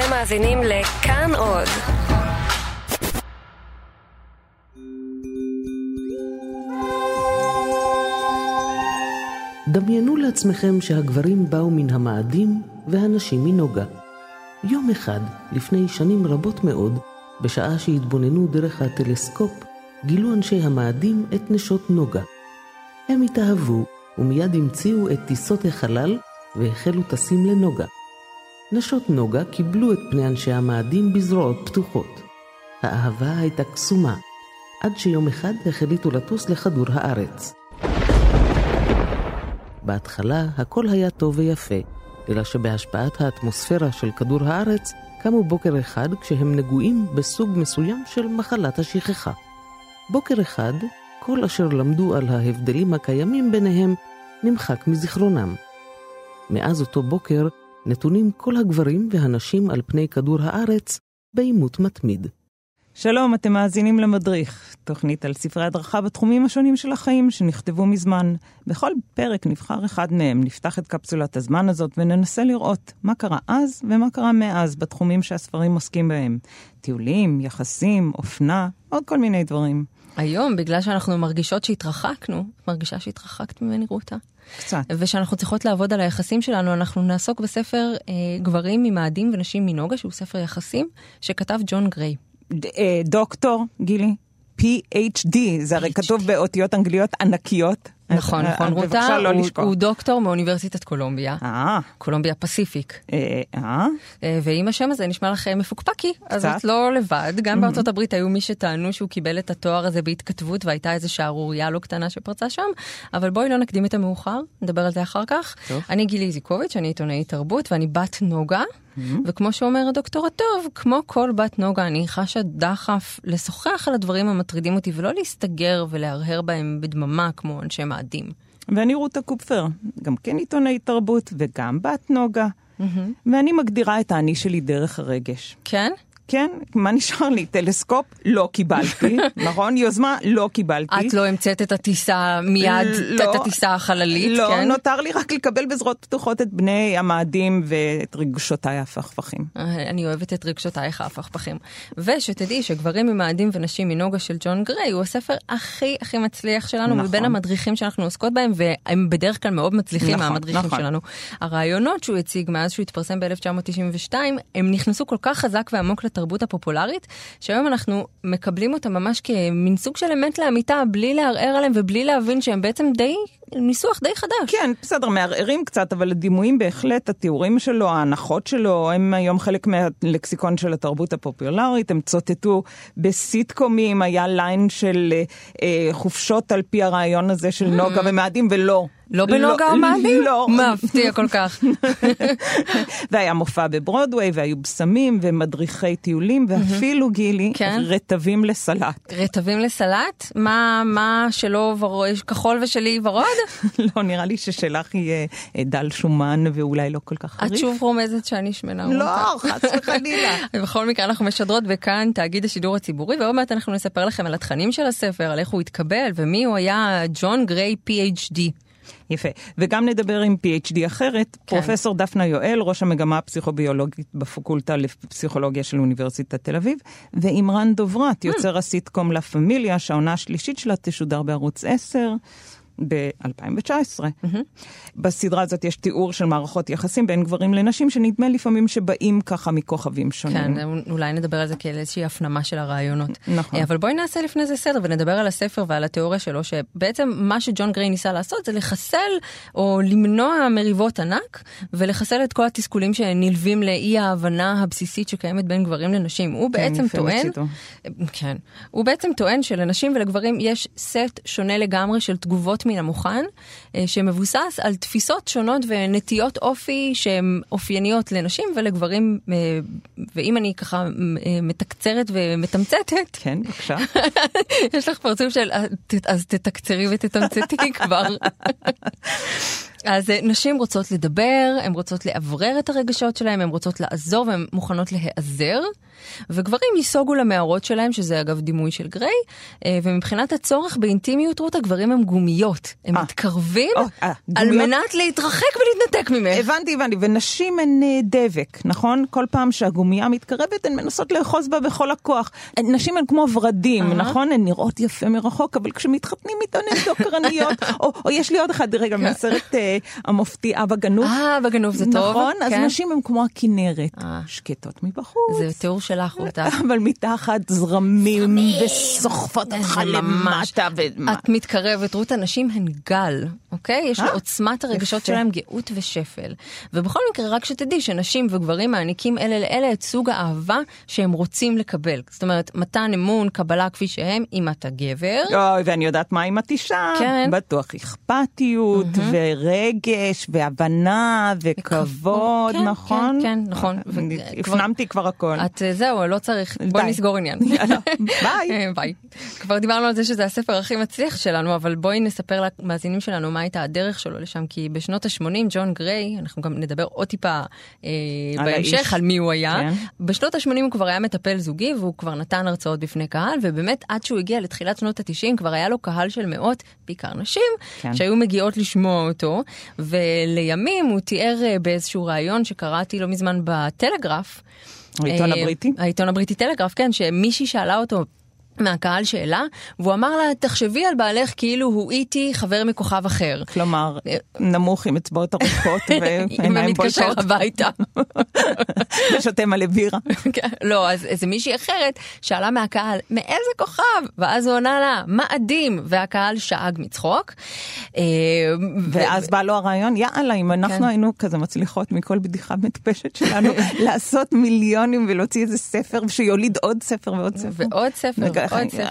אתם מאזינים לכאן עוד. דמיינו לעצמכם שהגברים באו מן המאדים והנשים מנוגה. יום אחד, לפני שנים רבות מאוד, בשעה שהתבוננו דרך הטלסקופ, גילו אנשי המאדים את נשות נוגה. הם התאהבו ומיד המציאו את טיסות החלל והחלו טסים לנוגה. נשות נוגה קיבלו את פני אנשי המאדים בזרועות פתוחות. האהבה הייתה קסומה, עד שיום אחד החליטו לטוס לכדור הארץ. בהתחלה הכל היה טוב ויפה, אלא שבהשפעת האטמוספירה של כדור הארץ קמו בוקר אחד כשהם נגועים בסוג מסוים של מחלת השכחה. בוקר אחד, כל אשר למדו על ההבדלים הקיימים ביניהם נמחק מזיכרונם. מאז אותו בוקר נתונים כל הגברים והנשים על פני כדור הארץ בעימות מתמיד. שלום, אתם מאזינים למדריך, תוכנית על ספרי הדרכה בתחומים השונים של החיים שנכתבו מזמן. בכל פרק נבחר אחד מהם, נפתח את קפסולת הזמן הזאת וננסה לראות מה קרה אז ומה קרה מאז בתחומים שהספרים עוסקים בהם. טיולים, יחסים, אופנה, עוד כל מיני דברים. היום, בגלל שאנחנו מרגישות שהתרחקנו, מרגישה שהתרחקת ממני רותה. קצת. ושאנחנו צריכות לעבוד על היחסים שלנו, אנחנו נעסוק בספר אה, גברים ממאדים ונשים מנוגה, שהוא ספר יחסים, שכתב ג'ון גריי. ד- אה, דוקטור, גילי, PhD, זה הרי כתוב באותיות אנגליות ענקיות. נכון, נכון, אה, רותה, לא הוא, דוקטור מאוניברסיטת קולומביה, אה, קולומביה פסיפיק. אה, ואם השם הזה נשמע לך מפוקפקי, אז. את לא לבד. גם בארצות הברית היו מי שטענו שהוא קיבל את התואר הזה בהתכתבות, והייתה איזו שערורייה לא קטנה שפרצה שם, אבל בואי לא נקדים את המאוחר, נדבר על זה אחר כך. אני גילי איזיקוביץ', אני עיתונאית תרבות, ואני בת נוגה, וכמו שאומר הדוקטור הטוב, כמו כל בת נוגה, אני חשה דחף לשוחח על הדברים המטרידים אותי, ולא להסתגר ולהרהר בהם בדממה כמו אנשי מאדים. ואני רותה קופפר, גם כן עיתונאית תרבות וגם בת נוגה. ואני מגדירה את האני שלי דרך הרגש. כן? כן, מה נשאר לי? טלסקופ? לא קיבלתי, נכון? יוזמה? לא קיבלתי. את לא המצאת את הטיסה מיד, לא. את הטיסה החללית, לא, כן? נותר לי רק לקבל בזרועות פתוחות את בני המאדים ואת רגשותיי הפכפכים. אה, אני אוהבת את רגשותייך ההפכפכים. ושתדעי שגברים ממאדים ונשים מנוגה של ג'ון גריי הוא הספר הכי הכי מצליח שלנו נכון. מבין המדריכים שאנחנו עוסקות בהם והם בדרך כלל מאוד מצליחים נכון, מהמדריכים נכון. שלנו. הרעיונות שהוא הציג מאז שהוא התפרסם ב-1992 הם נכנסו כל כך חזק ועמוק לתרבות הפופולרית שהיום אנחנו מקבלים אותם ממש כמין סוג של אמת לאמיתה בלי לערער עליהם ובלי להבין שהם בעצם די ניסוח די חדש. כן, בסדר, מערערים קצת, אבל הדימויים בהחלט, התיאורים שלו, ההנחות שלו, הם היום חלק מהלקסיקון של התרבות הפופולרית, הם צוטטו בסיטקומים, היה ליין של אה, אה, חופשות על פי הרעיון הזה של נוגה ומאדים, ולא. לא בנוגה או מאדים? לא. מפתיע כל כך. והיה מופע בברודוויי, והיו בשמים ומדריכי טיולים, ואפילו, גילי, כן. רטבים לסלט. רטבים לסלט? מה, מה שלא ורוד, כחול ושלי ורוד? לא, נראה לי ששלך יהיה אה, דל שומן ואולי לא כל כך חריף. את שוב רומזת שאני שמנה. לא. חס וחלילה. בכל מקרה אנחנו משדרות בכאן תאגיד השידור הציבורי ועוד מעט אנחנו נספר לכם על התכנים של הספר, על איך הוא התקבל ומי הוא היה ג'ון גריי PhD. יפה. וגם נדבר עם PhD אחרת, כן. פרופסור דפנה יואל, ראש המגמה הפסיכוביולוגית בפקולטה לפסיכולוגיה של אוניברסיטת תל אביב, ועם רן דוברת, יוצר הסיטקום לה פמיליה, שהעונה השלישית שלה תשודר בערוץ 10. ב-2019. בסדרה הזאת יש תיאור של מערכות יחסים בין גברים לנשים, שנדמה לפעמים שבאים ככה מכוכבים שונים. כן, אולי נדבר על זה כאל איזושהי הפנמה של הרעיונות. נכון. אה, אבל בואי נעשה לפני זה סדר ונדבר על הספר ועל התיאוריה שלו, שבעצם מה שג'ון גריי ניסה לעשות זה לחסל או למנוע מריבות ענק, ולחסל את כל התסכולים שנלווים לאי ההבנה הבסיסית שקיימת בין גברים לנשים. הוא בעצם כן, יפה טוען. כן, הוא בעצם טוען שלנשים ולגברים יש סט שונה לגמרי של תגובות מן המוכן, אה, שמבוסס על תפיסות שונות ונטיות אופי שהן אופייניות לנשים ולגברים, אה, ואם אני ככה אה, מתקצרת ומתמצתת, כן, בבקשה. יש לך פרצוף של "אה, ת- אז תתקצרי ותתמצתי כבר. אז אה, נשים רוצות לדבר, הן רוצות לאוורר את הרגשות שלהן, הן רוצות לעזור והן מוכנות להיעזר. וגברים ייסוגו למערות שלהם, שזה אגב דימוי של גריי, אה, ומבחינת הצורך באינטימיות, רות, הגברים הם גומיות. הם אה. מתקרבים או, אה, על? מנת להתרחק ולהתנתק ממך. הבנתי, הבנתי, ונשים הן דבק, נכון? כל פעם שהגומייה מתקרבת, הן מנסות לאחוז בה בכל הכוח. נשים הן כמו ורדים, נכון? הן נראות יפה מרחוק, אבל כשמתחתנים איתן הן דוקרניות. או, או יש לי עוד אחד, רגע, מהסרט אה, המופתי אבא גנוב. אה, בגנוב זה טוב. נכון? אז כן. נשים הן כמו הכנרת, אה. שקטות מבחוץ. זה תיאור שלך, רותה. אבל מתחת זרמים וסוחפות אותך. למטה. את מתקרבת, רות, הנשים הן גל, אוקיי? יש אה, לעוצמת הרגשות. שלהם גאות ושפל. ובכל מקרה, רק שתדעי שנשים וגברים מעניקים אלה לאלה את סוג האהבה שהם רוצים לקבל. זאת אומרת, מתן אמון, קבלה כפי שהם, אם אתה גבר. אוי, ואני יודעת מה אם את אישה. כן. בטוח אכפתיות, ורגש, והבנה, וכבוד, כן, נכון? כן, כן, נכון. וכבר- הפנמתי כבר הכל. את אה, זהו, לא צריך, בואי. נסגור עניין. ביי. אה, ביי. כבר דיברנו על זה שזה הספר הכי מצליח שלנו, אבל בואי נספר למאזינים שלנו מה הייתה הדרך שלו לשם, כי בשנות ה-80 ג'ון גריי, אנחנו גם נדבר עוד טיפה אה, על בהמשך האיש. על מי הוא היה. כן. בשנות ה-80 הוא כבר היה מטפל זוגי והוא כבר נתן הרצאות בפני קהל, ובאמת עד שהוא הגיע לתחילת שנות ה-90 כבר היה לו קהל של מאות, בעיקר נשים, כן. שהיו מגיעות לשמוע אותו, ולימים הוא תיאר אה, באיזשהו ראיון שקראתי לא מזמן בטלגרף, העיתון אה, הבריטי? העיתון הבריטי טלגרף, כן, שמישהי שאלה אותו. מהקהל שאלה, והוא אמר לה, תחשבי על בעלך כאילו הוא איטי חבר מכוכב אחר. כלומר, נמוך עם אצבעות ארוכות ועיניים ומתקשר בולטות, הביתה. ושותה מלא בירה. כן, לא, אז איזה מישהי אחרת שאלה מהקהל, מאיזה כוכב? ואז הוא עונה לה, מאדים, והקהל שאג מצחוק. אה, ואז בא לו הרעיון, יאללה, אם אנחנו כן. היינו כזה מצליחות מכל בדיחה מטופשת שלנו, לעשות מיליונים ולהוציא איזה ספר שיוליד עוד ספר ועוד ספר. ועוד ספר,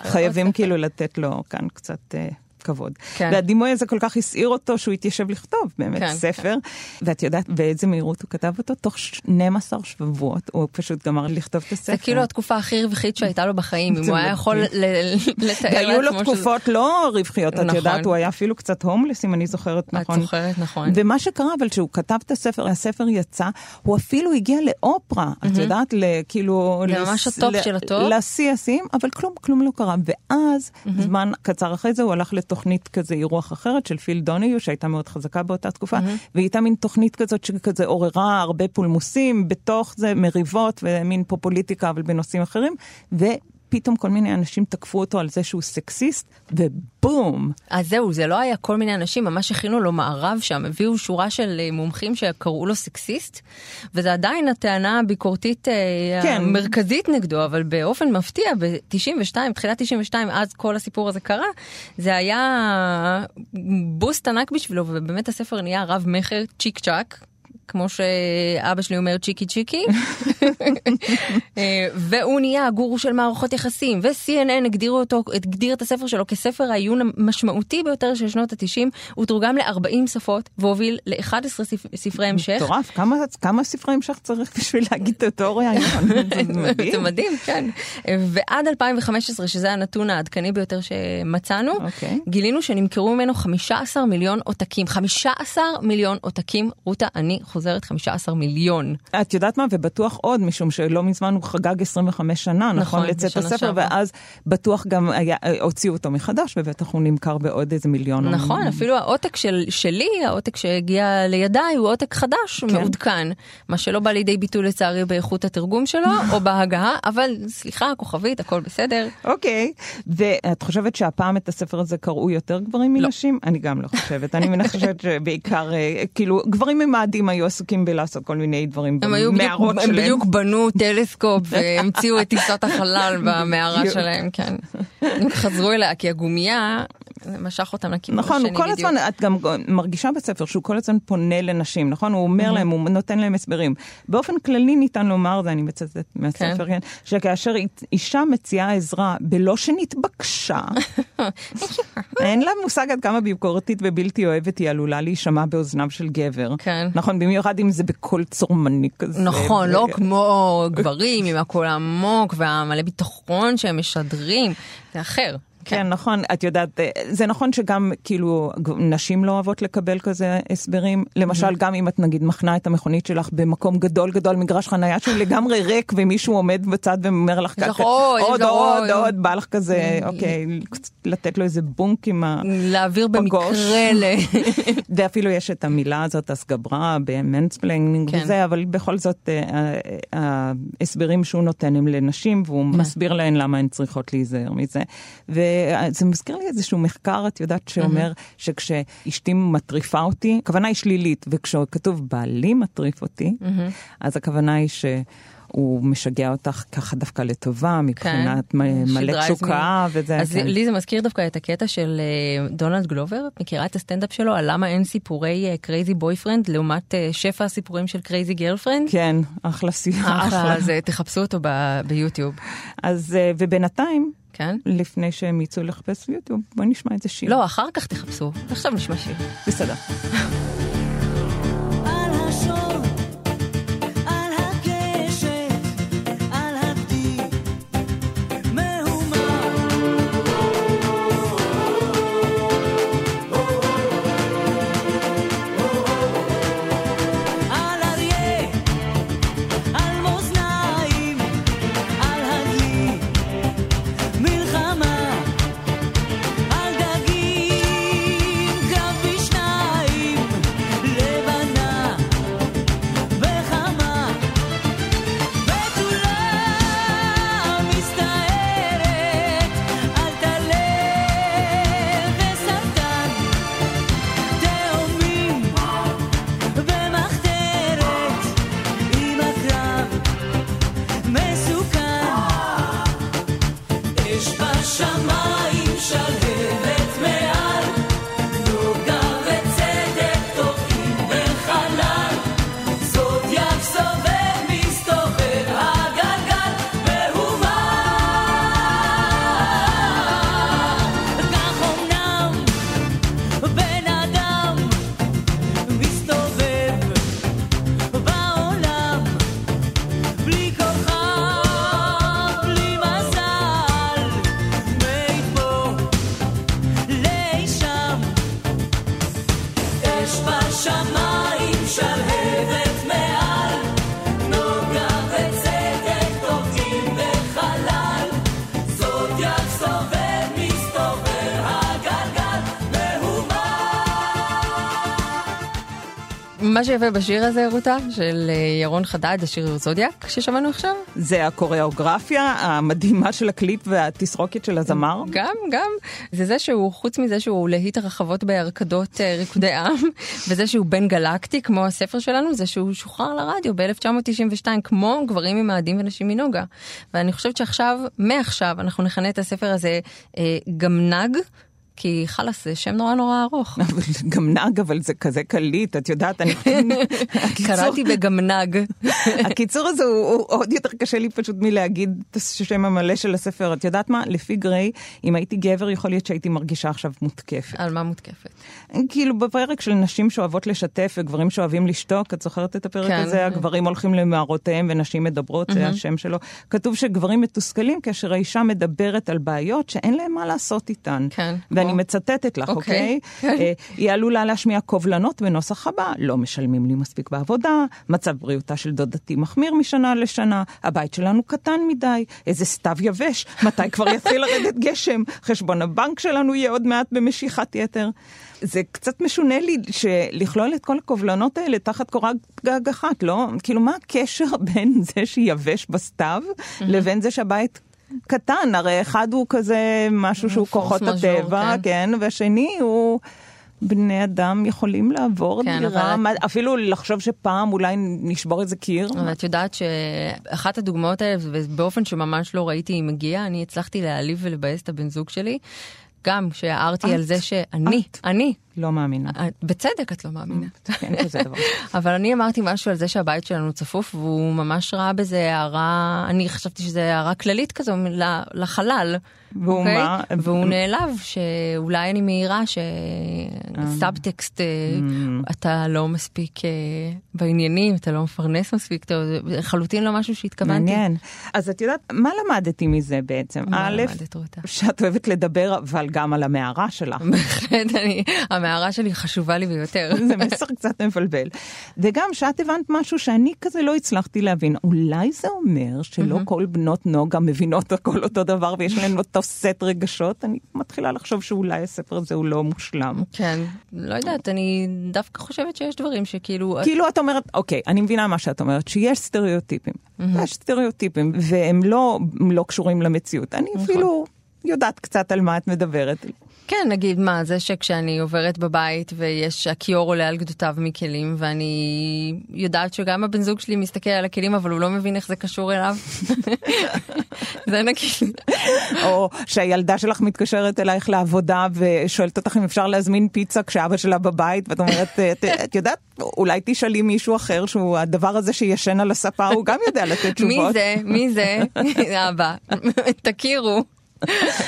חייבים. כאילו לתת לו כאן קצת אה, כבוד. כן. והדימוי הזה כל כך הסעיר אותו שהוא התיישב לכתוב באמת כן, ספר. ואת יודעת באיזה מהירות הוא כתב אותו? תוך 12 שבועות הוא פשוט גמר לכתוב את הספר. זה כאילו התקופה הכי רווחית שהייתה לו בחיים, אם הוא היה יכול לתאר והיו לו לעצמו תקופות לא רווחיות, את נכון. יודעת, הוא היה אפילו קצת הומלס, אם אני זוכרת את נכון. זוכרת, נכון. ומה שקרה, אבל כשהוא כתב את הספר, הספר יצא, הוא אפילו הגיע לאופרה, את יודעת, כאילו... זה לס- ממש ה top של ה top. לשיא השיאים, אבל כלום, כלום לא קרה. ואז, זמן קצר אחרי זה, הוא הלך לתוכנית כזה, אירוח אחרת של פיל דונהיו, שהייתה מאוד חזקה באותה תקופה, והיא הייתה מין תוכנית כזאת שכזה עוררה הרבה פולמוסים, בתוך זה מריבות ומין פופוליטיקה, אבל בנושאים אחרים, ופתאום כל מיני אנשים תקפו אותו על זה שהוא סקסיסט, ובום! אז זהו, זה לא היה כל מיני אנשים, ממש הכינו לו מארב שם, הביאו שורה של אה, מומחים שקראו לו סקסיסט, וזה עדיין הטענה הביקורתית אה, כן. המרכזית נגדו, אבל באופן מפתיע, ב-92, תחילת 92, אז כל הסיפור הזה קרה, זה היה בוסט ענק בשבילו, ובאמת הספר נהיה רב מכר צ'יק צ'אק. כמו שאבא שלי אומר צ'יקי צ'יקי, אה, והוא נהיה הגורו של מערכות יחסים, ו-CNN הגדירו אותו, הגדיר את הספר שלו כספר העיון המשמעותי ביותר של שנות ה-90, הוא תורגם ל-40 שפות, והוביל ל-11 ספרי המשך. מטורף, כמה, כמה ספרי המשך צריך בשביל להגיד את אותו ראיון? זה מדהים. זה מדהים, כן. ועד 2015, שזה הנתון העדכני ביותר שמצאנו, אוקיי. גילינו שנמכרו ממנו 15 מיליון עותקים. 15 מיליון עותקים, רותה, אני חוזרת 15 מיליון. את יודעת מה, ובטוח עוד, משום שלא מזמן הוא חגג 25 שנה, נכון, נכון, לצאת הספר, שעברה. ואז בטוח גם היה, הוציאו אותו מחדש, ובטח הוא נמכר בעוד איזה מיליון. או- נכון, אפילו העותק של, שלי, העותק שהגיע לידיי, הוא עותק חדש, כן. מעודכן. מה שלא בא לידי ביטוי לצערי באיכות התרגום שלו, או בהגהה, אבל סליחה, כוכבית, הכל בסדר. אוקיי, ואת חושבת שהפעם את הספר הזה קראו יותר גברים לא. מנשים? אני גם לא חושבת. אני חושבת שבעיקר, אה, כאילו, גברים ממאדים היו עסוקים בלעשות כל מיני דברים הם במערות הם שלהם. בדיוק בנו טלסקופ והמציאו את טיסת החלל במערה. שלהם, כן. הם חזרו אליה, כי הגומייה משך אותם לכיוון נכון, השני הוא כל בדיוק. הזמן, את גם מרגישה בספר שהוא כל הזמן פונה לנשים, נכון? הוא אומר להם, הוא נותן להם הסברים. באופן כללי ניתן לומר, זה אני מצטט מהספר, כן, שכאשר אישה מציעה עזרה בלא שנתבקשה, אין לה מושג עד כמה ביקורתית ובלתי אוהבת היא עלולה להישמע באוזניו של גבר. כן. נכון, במיוחד אם זה בקול צורמני כזה. נכון, לא כמו גברים עם הקול העמוק והמלא ביטחון שהם משדרים, זה אחר. כן, נכון, את יודעת, אה, זה נכון שגם כאילו נשים לא אוהבות לקבל כזה הסברים. למשל, גם אם את נגיד מחנה את המכונית שלך במקום גדול גדול, מגרש חנייה שהוא לגמרי ריק ומישהו עומד בצד ואומר לך ככה, עוד, עוד, עוד, עוד." עוד, בא לך כזה, אוקיי, לתת לו איזה בונק עם ה... להעביר. במקרה ל... ואפילו יש את המילה הזאת, הסגברה, במנספלנינג כן. וזה, אבל בכל זאת אה, אה, ההסברים שהוא נותן הם לנשים, והוא מסביר להן למה הן צריכות להיזהר מזה. וזה מזכיר לי איזשהו מחקר, את יודעת, שאומר שכשאשתי מטריפה אותי, הכוונה היא שלילית, וכשכתוב בעלי מטריף אותי, אז הכוונה היא ש... הוא משגע אותך ככה דווקא לטובה, מבחינת מ- מלא תשוקה. וזה. אז כן. לי זה מזכיר דווקא את הקטע של אה, דונלד גלובר, מכירה את הסטנדאפ שלו על למה אין סיפורי crazy boyfriend לעומת אה, שפע הסיפורים של crazy girlfriend? כן, אחלה שיחה. אחלה, אז אה, תחפשו אותו ביוטיוב. אז, אה, ובינתיים, כן? לפני שהם יצאו לחפש ביוטיוב, בואי נשמע איזה שיר. לא, אחר כך תחפשו. עכשיו נשמע שיר. בסדר. שיפֶה בשיר הזה, רותה, של אה, ירון חדד, השיר זודיאק, ששמענו עכשיו, זה הקוריאוגרפיה המדהימה של הקליפ והתסרוקת של הזמר. גם, גם, זה זה שהוא, חוץ מזה שהוא להיט הרחבות בהרקדות אה, ריקודי עם, וזה שהוא בן גלקטי, כמו הספר שלנו, זה שהוא שוחרר לרדיו ב-1992, כמו גברים ממאדים ונשים מנוגה. ואני חושבת שעכשיו, מעכשיו, אנחנו נכנה את הספר הזה אה, גמנג, כי חלאס, זה שם נורא נורא ארוך. אבל גם נהג, אבל זה כזה קליט, את יודעת, אני קראתי בגמנג. הקיצור הזה הוא, עוד יותר קשה לי פשוט מלהגיד את השם המלא של הספר. את יודעת מה? לפי גריי, אם הייתי גבר, יכול להיות שהייתי מרגישה עכשיו מותקפת. על מה מותקפת? כאילו בפרק של נשים שאוהבות לשתף וגברים שאוהבים לשתוק, את זוכרת את הפרק כן. הזה? הגברים הולכים למערותיהם ונשים מדברות, זה השם שלו. כתוב שגברים מתוסכלים כאשר האישה מדברת על בעיות שאין להם מה לעשות איתן. כן. ואני או. מצטטת לך, אוקיי. אוקיי? אה, היא עלולה להשמיע קובלנות בנוסח הבא, לא משלמים לי מספיק בעבודה, מצב בריאותה של דודתי מחמיר משנה לשנה, הבית שלנו קטן מדי, איזה סתיו יבש, מתי כבר יתחיל לרדת גשם, חשבון הבנק שלנו יהיה עוד מעט במשיכת יתר. זה קצת משונה לי שלכלול את כל הקובלנות האלה תחת קורת גג אחת, לא? כאילו, מה הקשר בין זה שיבש בסתיו לבין זה שהבית קטן? הרי אחד הוא כזה משהו שהוא כוחות הטבע, כן. כן, והשני הוא... בני אדם יכולים לעבור כן, דירה, אבל- מה- אפילו לחשוב שפעם אולי נשבור איזה קיר. אבל את יודעת שאחת הדוגמאות האלה, ובאופן שממש לא ראיתי היא מגיעה, אני הצלחתי להעליב ולבאס את הבן זוג שלי. גם שהערתי על? זה שאני, את? אני, לא מאמינה. אה, בצדק את לא מאמינה. כן, כזה דבר. אבל אני אמרתי משהו על זה שהבית שלנו צפוף, והוא ממש ראה בזה הערה, אני חשבתי שזה הערה כללית כזו לחלל. והוא אוקיי? מה? והוא נעלב שאולי אני מעירה שסאבטקסט, אה, אתה לא מספיק אה, בעניינים, אתה לא מפרנס מספיק טוב, לחלוטין לא משהו שהתכוונתי. מעניין. אז את יודעת, מה למדתי מזה בעצם? מה א', למדת, רותה? שאת אוהבת לדבר, אבל גם על המערה שלך. בהחלט, אני- המערה שלי חשובה לי ביותר. זה מסר קצת מבלבל. וגם שאת הבנת משהו שאני כזה לא הצלחתי להבין. אולי זה אומר שלא כל בנות נוגה מבינות הכל אותו דבר ויש להן אותו סט רגשות? אני מתחילה לחשוב שאולי הספר הזה הוא לא מושלם. כן, לא יודעת, אני דווקא חושבת שיש דברים שכאילו... כאילו את אומרת, אוקיי, אני מבינה מה שאת אומרת, שיש סטריאוטיפים. יש סטריאוטיפים, והם לא, לא קשורים למציאות. אני אפילו יודעת קצת על מה את מדברת. כן, נגיד מה, זה שכשאני עוברת בבית ויש, הכיור עולה על גדותיו מכלים, ואני יודעת שגם הבן זוג שלי מסתכל על הכלים, אבל הוא לא מבין איך זה קשור אליו. זה נגיד, או שהילדה שלך מתקשרת אלייך לעבודה ושואלת אותך אם אפשר להזמין פיצה כשאבא שלה בבית, ואת אומרת, את, את יודעת, אולי תשאלי מישהו אחר שהוא הדבר הזה שישן על הספה, הוא גם יודע לתת תשובות. מי זה? מי זה? אבא, תכירו.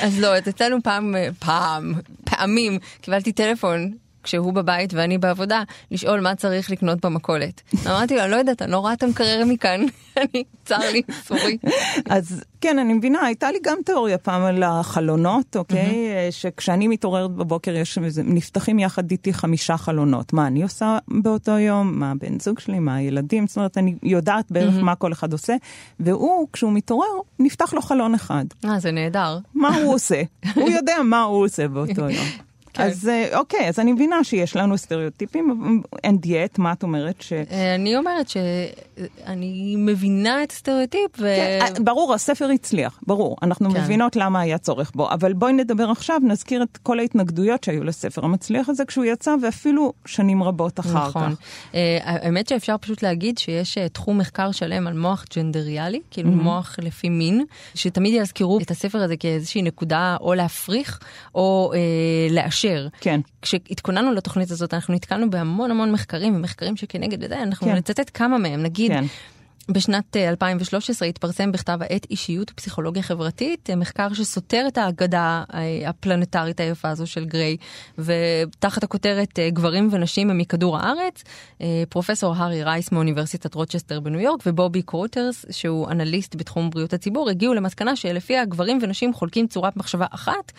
אז לא, אז אצלנו פעם, פעם, פעמים, קיבלתי טלפון. כשהוא בבית ואני בעבודה, לשאול מה צריך לקנות במכולת. אמרתי לו, אני לא יודעת, אני לא רואה את המקרר מכאן, אני, צר לי, סורי. אז כן, אני מבינה, הייתה לי גם תיאוריה פעם על החלונות, אוקיי? שכשאני מתעוררת בבוקר, יש, נפתחים יחד איתי חמישה חלונות. מה אני עושה באותו יום, מה הבן זוג שלי, מה הילדים, זאת אומרת, אני יודעת בערך מה כל אחד עושה, והוא, כשהוא מתעורר, נפתח לו חלון אחד. אה, זה נהדר. מה הוא עושה? הוא יודע מה הוא עושה באותו יום. כן. אז אה, אוקיי, אז אני מבינה שיש לנו סטריאוטיפים, and yet, מה את אומרת? ש... אה, אני אומרת שאני מבינה את הסטריאוטיפ, ו... כן, אה, ברור, הספר הצליח, ברור. אנחנו כן. מבינות למה היה צורך בו, אבל בואי נדבר עכשיו, נזכיר את כל ההתנגדויות שהיו לספר המצליח הזה כשהוא יצא, ואפילו שנים רבות אחר נכון. כך. אה, האמת שאפשר פשוט להגיד שיש תחום מחקר שלם על מוח ג'נדריאלי, כאילו Mm-hmm. מוח לפי מין, שתמיד יזכרו את הספר הזה כאיזושהי נקודה או להפריך או אה, לאשר. כן. כשהתכוננו לתוכנית הזאת אנחנו נתקלנו בהמון המון מחקרים ומחקרים שכנגד זה אנחנו כן. נצטט כמה מהם נגיד. כן. בשנת אה, 2013 התפרסם בכתב העת אישיות ופסיכולוגיה חברתית, אה, מחקר שסותר את האגדה אה, הפלנטרית היפה הזו של גריי, ותחת הכותרת אה, גברים ונשים הם מכדור הארץ, אה, פרופסור הארי רייס מאוניברסיטת רוצ'סטר בניו יורק ובובי קרוטרס, שהוא אנליסט בתחום בריאות הציבור, הגיעו למסקנה שלפיה גברים ונשים חולקים צורת מחשבה אחת.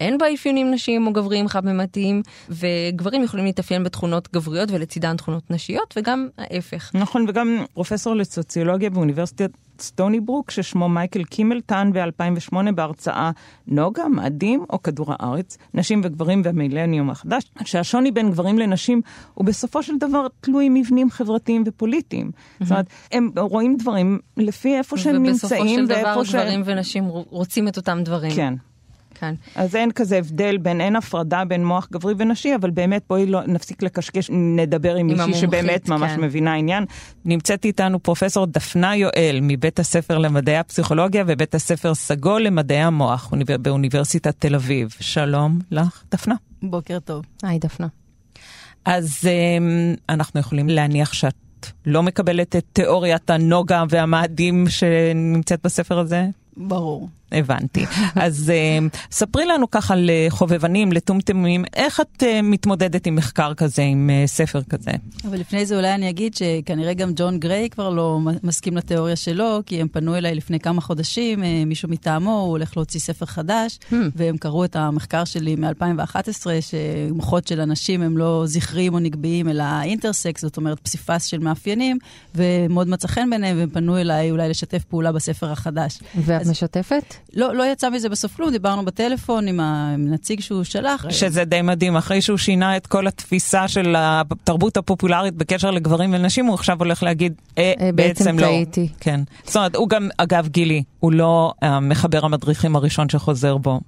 אין בה אפיונים נשיים או גבריים חד-ממדיים, וגברים יכולים להתאפיין בתכונות גבריות ולצידן תכונות נשיות, וגם ההפך. נכון, וגם פרופסור לסוציולוגיה באוניברסיטת סטוני ברוק, ששמו מייקל קימל, טען ב-2008 בהרצאה נוגה, מאדים או כדור הארץ, נשים וגברים והמילניום החדש, שהשוני בין גברים לנשים הוא בסופו של דבר תלוי מבנים חברתיים ופוליטיים. זאת אומרת, הם רואים דברים לפי איפה שהם ובסופו נמצאים של דבר ואיפה גברים ונשים רוצים את אותם דברים. כן. כן. אז אין כזה הבדל בין, אין הפרדה בין מוח גברי ונשי, אבל באמת בואי לא נפסיק לקשקש, נדבר עם עם מישהי המומחית, שבאמת ממש כן. מבינה עניין. נמצאת איתנו פרופסור דפנה יואל מבית הספר למדעי הפסיכולוגיה ובית הספר סגול למדעי המוח אוניבר- באוניברסיטת תל אביב. שלום לך, דפנה. בוקר טוב. היי דפנה. אז אמ, אנחנו יכולים להניח שאת לא מקבלת את תיאוריית הנוגה והמאדים שנמצאת בספר הזה? ברור. הבנתי. אז uh, ספרי לנו ככה לחובבנים, לטומטמים, איך את uh, מתמודדת עם מחקר כזה, עם ספר כזה? אבל לפני זה אולי אני אגיד שכנראה גם ג'ון גריי כבר לא מסכים לתיאוריה שלו, כי הם פנו אליי לפני כמה חודשים, אה, מישהו מטעמו, הוא הולך להוציא ספר חדש, Hmm. והם קראו את המחקר שלי מ-2011, שמוחות של אנשים הם לא זכריים או נגביים, אלא אינטרסקס, זאת אומרת פסיפס של מאפיינים, ומאוד מצא חן ביניהם, והם פנו אליי אולי לשתף פעולה בספר החדש. ואת אז- משתפת? לא, לא יצא מזה בסוף כלום, דיברנו בטלפון עם הנציג שהוא שלח. שזה די מדהים, אחרי שהוא שינה את כל התפיסה של התרבות הפופולרית בקשר לגברים ולנשים, הוא עכשיו הולך להגיד, אה, אה, בעצם בעצם לא. טעיתי. כן. זאת אומרת, הוא גם, אגב, גילי, הוא לא המחבר המדריכים הראשון שחוזר בו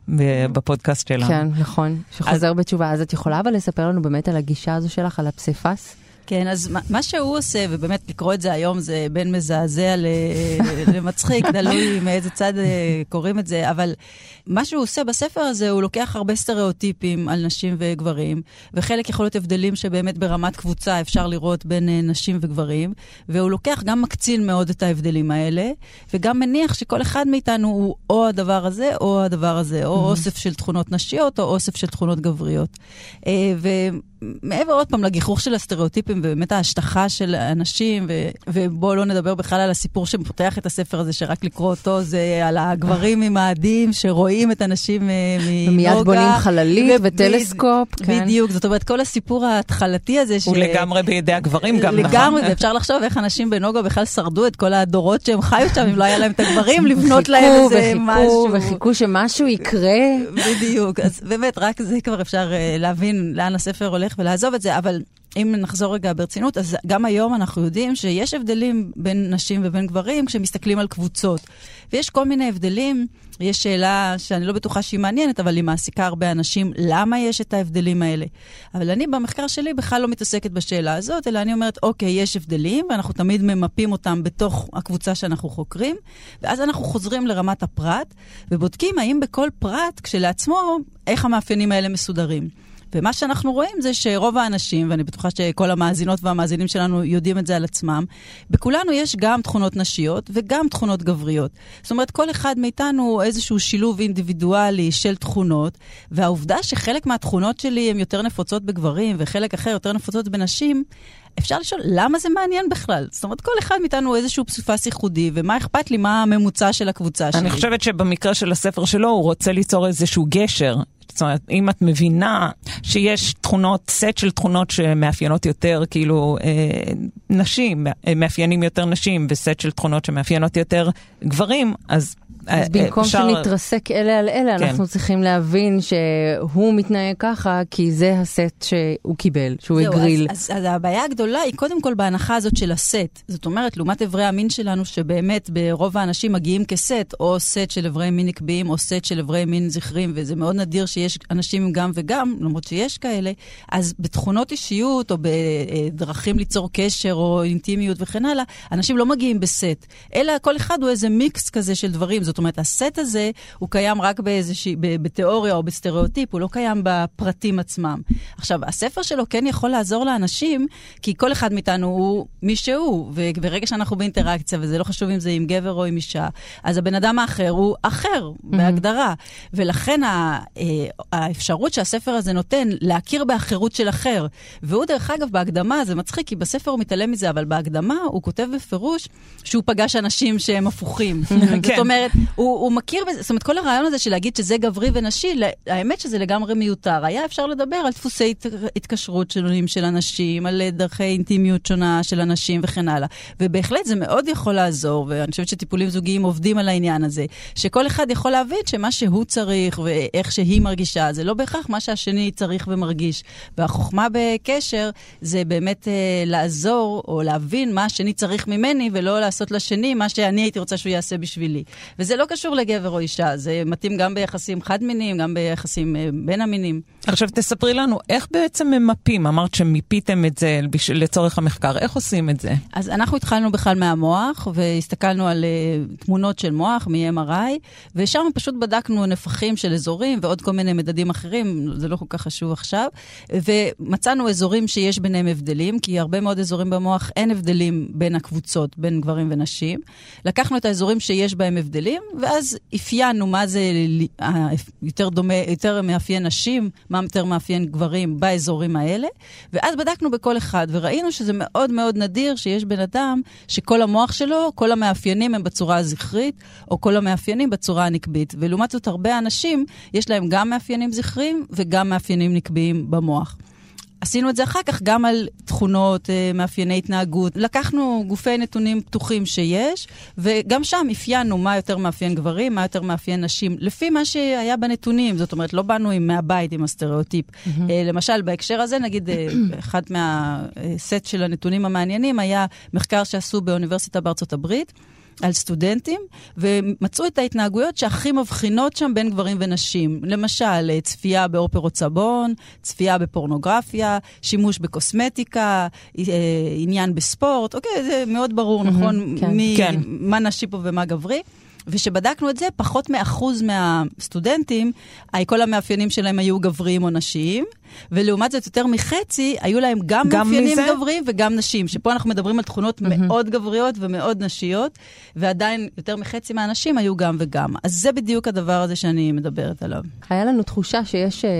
בפודקאסט שלנו. כן, נכון. שחוזר בתשובה. אז את יכולה אבל לספר לנו באמת על הגישה הזו שלך, על הפסיפס? כן, אז מה- שהוא עושה, ובאמת לקרוא את זה היום זה בין מזעזע למצחיק, תלוי מאיזה צד אה, קוראים את זה, אבל מה שהוא עושה בספר הזה, הוא לוקח הרבה סטריאוטיפים על נשים וגברים, וחלק יכול להיות הבדלים שבאמת ברמת קבוצה אפשר לראות בין אה, נשים וגברים, והוא לוקח, גם מקצין מאוד את ההבדלים האלה, וגם מניח שכל אחד מאיתנו הוא או הדבר הזה או הדבר הזה, או אוסף של תכונות נשיות או אוסף של תכונות גבריות. ומעבר עוד פעם לגיחוך של הסטריאוטיפים ובאמת ההשטחה של אנשים, ו- ובואו לא נדבר בכלל על הסיפור שפותח את הספר הזה, שרק לקרוא אותו זה על הגברים עם האדים שרואים את הנשים אה, מנוגה. ומיד בונים חללית ו- וטלסקופ, כן. בדיוק, זאת אומרת, כל הסיפור ההתחלתי הזה, הוא לגמרי בידי הגברים גם, נכון? לגמרי, ואפשר לחשוב איך אנשים בנוגה בכלל שרדו את כל הדורות שהם חיו שם, אם לא היה להם את הגברים לבנות להם איזה וחיכו משהו. וחיכו שמשהו יקרה. בדיוק, אז באמת, רק זה כבר אפשר אה, להבין לאן הספר הולך ולעזוב את זה, אבל אם נחזור רגע ברצינות, אז גם היום אנחנו יודעים שיש הבדלים בין נשים ובין גברים כשמסתכלים על קבוצות. ויש כל מיני הבדלים, יש שאלה שאני לא בטוחה שהיא מעניינת, אבל היא מעסיקה הרבה אנשים, למה יש את ההבדלים האלה? אבל אני במחקר שלי בכלל לא מתעסקת בשאלה הזאת, אלא אני אומרת, אוקיי, יש הבדלים, ואנחנו תמיד ממפים אותם בתוך הקבוצה שאנחנו חוקרים, ואז אנחנו חוזרים לרמת הפרט, ובודקים האם בכל פרט כשלעצמו, איך המאפיינים האלה מסודרים. ומה שאנחנו רואים זה שרוב האנשים, ואני בטוחה שכל המאזינות והמאזינים שלנו יודעים את זה על עצמם, בכולנו יש גם תכונות נשיות וגם תכונות גבריות. זאת אומרת, כל אחד מאיתנו הוא איזשהו שילוב אינדיבידואלי של תכונות, והעובדה שחלק מהתכונות שלי הן יותר נפוצות בגברים וחלק אחר יותר נפוצות בנשים, אפשר לשאול, למה זה מעניין בכלל? זאת אומרת, כל אחד מאיתנו הוא איזשהו פסיפס ייחודי, ומה אכפת לי מה הממוצע של הקבוצה שלי? אני חושבת שבמקרה של הספר שלו הוא רוצה ליצור איזשהו גשר. זאת אומרת, אם את מבינה שיש תכונות, סט של תכונות שמאפיינות יותר כאילו אה, נשים, אה, מאפיינים יותר נשים, וסט של תכונות שמאפיינות יותר גברים, אז... אה, אז במקום אפשר- שנתרסק אלה על אלה, כן. אנחנו צריכים להבין שהוא מתנהג ככה, כי זה הסט שהוא קיבל, שהוא זהו, הגריל. אז, אז, אז הבעיה הגדולה היא קודם כל בהנחה הזאת של הסט. זאת אומרת, לעומת אברי המין שלנו, שבאמת ברוב האנשים מגיעים כסט, או סט של אברי מין נקביים, או סט של אברי מין זכרים, וזה מאוד נדיר שיש אנשים עם גם וגם, למרות שיש כאלה, אז בתכונות אישיות, או בדרכים ליצור קשר, או אינטימיות וכן הלאה, אנשים לא מגיעים בסט, אלא כל אחד הוא איזה מיקס כזה של דברים. זאת אומרת, הסט הזה, הוא קיים רק באיזושהי, בתיאוריה או בסטריאוטיפ, הוא לא קיים בפרטים עצמם. עכשיו, הספר שלו כן יכול לעזור לאנשים, כי כל אחד מאיתנו הוא מי שהוא, ו- ברגע שאנחנו באינטראקציה, וזה לא חשוב אם זה עם גבר או עם אישה, אז הבן אדם האחר הוא אחר, בהגדרה. ולכן ה- אה, האפשרות שהספר הזה נותן להכיר באחרות של אחר, והוא דרך אגב בהקדמה, זה מצחיק, כי בספר הוא מתעלם מזה, אבל בהקדמה הוא כותב בפירוש שהוא פגש אנשים שהם הפוכים. זאת כן. אומרת, הוא, הוא מכיר בזה, זאת אומרת, כל הרעיון הזה של להגיד שזה גברי ונשי, האמת שזה לגמרי מיותר. היה אפשר לדבר על דפוסי הת, התקשרות שונים של אנשים, על אה, דרכי אינטימיות שונה של אנשים וכן הלאה. ובהחלט זה מאוד יכול לעזור, ואני חושבת שטיפולים זוגיים עובדים על העניין הזה, שכל אחד יכול להבין שמה שהוא צריך ואיך שהיא מרגישה, זה לא בהכרח מה שהשני צריך ומרגיש. והחוכמה בקשר זה באמת אה, לעזור או להבין מה השני צריך ממני, ולא לעשות לשני מה שאני הייתי רוצה שהוא יעשה בשבילי. וזה לא קשור לגבר או אישה, זה מתאים גם ביחסים חד-מיניים, גם ביחסים אה, בין המינים. עכשיו תספרי לנו, איך בעצם ממפים? אמרת שמיפיתם את זה לצורך המחקר, איך עושים את זה? אז אנחנו התחלנו בכלל מהמוח, והסתכלנו על uh, תמונות של מוח מ-MRI, ושם פשוט בדקנו נפחים של אזורים ועוד כל מיני מדדים אחרים, זה לא כל כך חשוב עכשיו, ומצאנו אזורים שיש ביניהם הבדלים, כי הרבה מאוד אזורים במוח אין הבדלים בין הקבוצות, בין גברים ונשים. לקחנו את האזורים שיש בהם הבדלים, ואז אפיינו מה זה יותר דומה, יותר מאפיין נשים, מה יותר מאפיין גברים באזורים האלה, ואז בדקנו בכל אחד, וראינו שזה מאוד מאוד נדיר שיש בן אדם שכל המוח שלו, כל המאפיינים הם בצורה הזכרית, או כל המאפיינים בצורה הנקבית. ולעומת זאת, הרבה אנשים, יש להם גם מאפיינים זכריים וגם מאפיינים נקביים במוח. עשינו את זה אחר כך גם על תכונות, אה, מאפייני התנהגות. לקחנו גופי נתונים פתוחים שיש, וגם שם אפיינו מה יותר מאפיין גברים, מה יותר מאפיין נשים, לפי מה שהיה בנתונים. זאת אומרת, לא באנו עם, מהבית עם הסטריאוטיפ. אה, למשל, בהקשר הזה, נגיד, אה, אחד מהסט של הנתונים המעניינים היה מחקר שעשו באוניברסיטה בארצות הברית. על סטודנטים, ומצאו את ההתנהגויות שהכי מבחינות שם בין גברים ונשים. למשל, אה, צפייה באופרות סבון, צפייה בפורנוגרפיה, שימוש בקוסמטיקה, אה, עניין בספורט, אוקיי, זה מאוד ברור, mm-hmm, נכון? כן. מי, כן. מה נשי פה ומה גברי. וכשבדקנו את זה, פחות מאחוז מהסטודנטים, כל המאפיינים שלהם היו גבריים או נשיים, ולעומת זאת יותר מחצי, היו להם גם, גם מאפיינים מזה? גבריים וגם נשים, שפה אנחנו מדברים על תכונות מאוד גבריות ומאוד נשיות, ועדיין יותר מחצי מהאנשים היו גם וגם. אז זה בדיוק הדבר הזה שאני מדברת עליו. היה לנו תחושה שיש אה,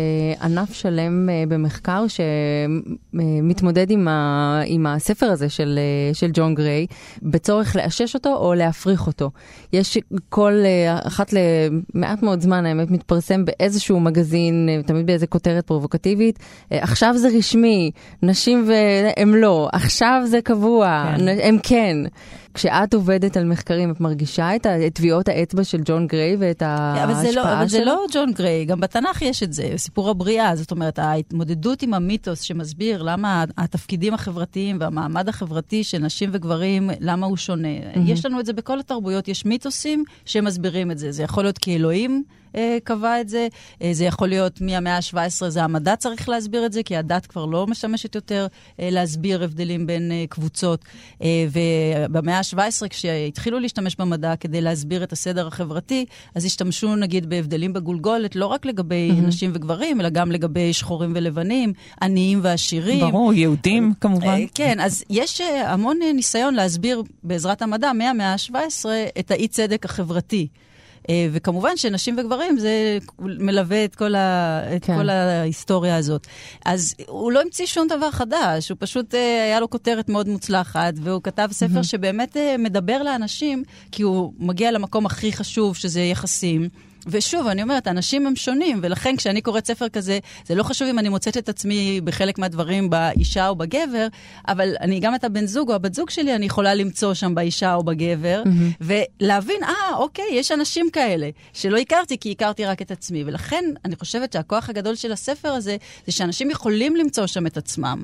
ענף שלם אה, במחקר שמתמודד עם, ה, עם הספר הזה של, אה, של ג'ון גריי, בצורך לאשש אותו או להפריך אותו. יש כל, אה, אחת למעט מאוד זמן, האמת, מתפרסם באיזשהו מגזין, אה, תמיד באיזה כותרת פרובוקטיבית, אה, עכשיו זה רשמי, נשים והם לא, עכשיו זה קבוע, כן. הם כן. כשאת עובדת על מחקרים, את מרגישה את טביעות האצבע של ג'ון גריי ואת ההשפעה אבל זה, לא, אבל זה שלו? לא ג'ון גריי, גם בתנ"ך יש את זה, סיפור הבריאה. זאת אומרת, ההתמודדות עם המיתוס שמסביר למה התפקידים החברתיים והמעמד החברתי של נשים וגברים, למה הוא שונה. יש לנו את זה בכל התרבויות, יש מיתוסים שמסבירים את זה. זה יכול להיות כי אלוהים קבע את זה, אה, זה יכול להיות מהמאה ה-17, זה המדע צריך להסביר את זה, כי הדת כבר לא משמשת יותר אה, להסביר הבדלים בין אה, קבוצות. אה, ובמאה ה-17, כשהתחילו להשתמש במדע כדי להסביר את הסדר החברתי, אז השתמשו נגיד בהבדלים בגולגולת, לא רק לגבי mm-hmm. נשים וגברים, אלא גם לגבי שחורים ולבנים, עניים ועשירים. ברור, יהודים כמובן. אה, כן, אז יש אה, המון אה, ניסיון להסביר בעזרת המדע מהמאה ה-17 את האי-צדק החברתי. אה, וכמובן שנשים וגברים זה מלווה את כל, ה, את כן. כל ההיסטוריה הזאת. אז הוא לא המציא שום דבר חדש, הוא פשוט, אה, היה לו כותרת מאוד מוצלחת, והוא כתב ספר שבאמת אה, מדבר לאנשים, כי הוא מגיע למקום הכי חשוב, שזה יחסים. ושוב, אני אומרת, אנשים הם שונים, ולכן כשאני קוראת ספר כזה, זה לא חשוב אם אני מוצאת את עצמי בחלק מהדברים באישה או בגבר, אבל אני גם את הבן זוג או הבת זוג שלי, אני יכולה למצוא שם באישה או בגבר, mm-hmm. ולהבין, אה, אוקיי, יש אנשים כאלה, שלא הכרתי כי הכרתי רק את עצמי. ולכן אני חושבת שהכוח הגדול של הספר הזה, זה שאנשים יכולים למצוא שם את עצמם.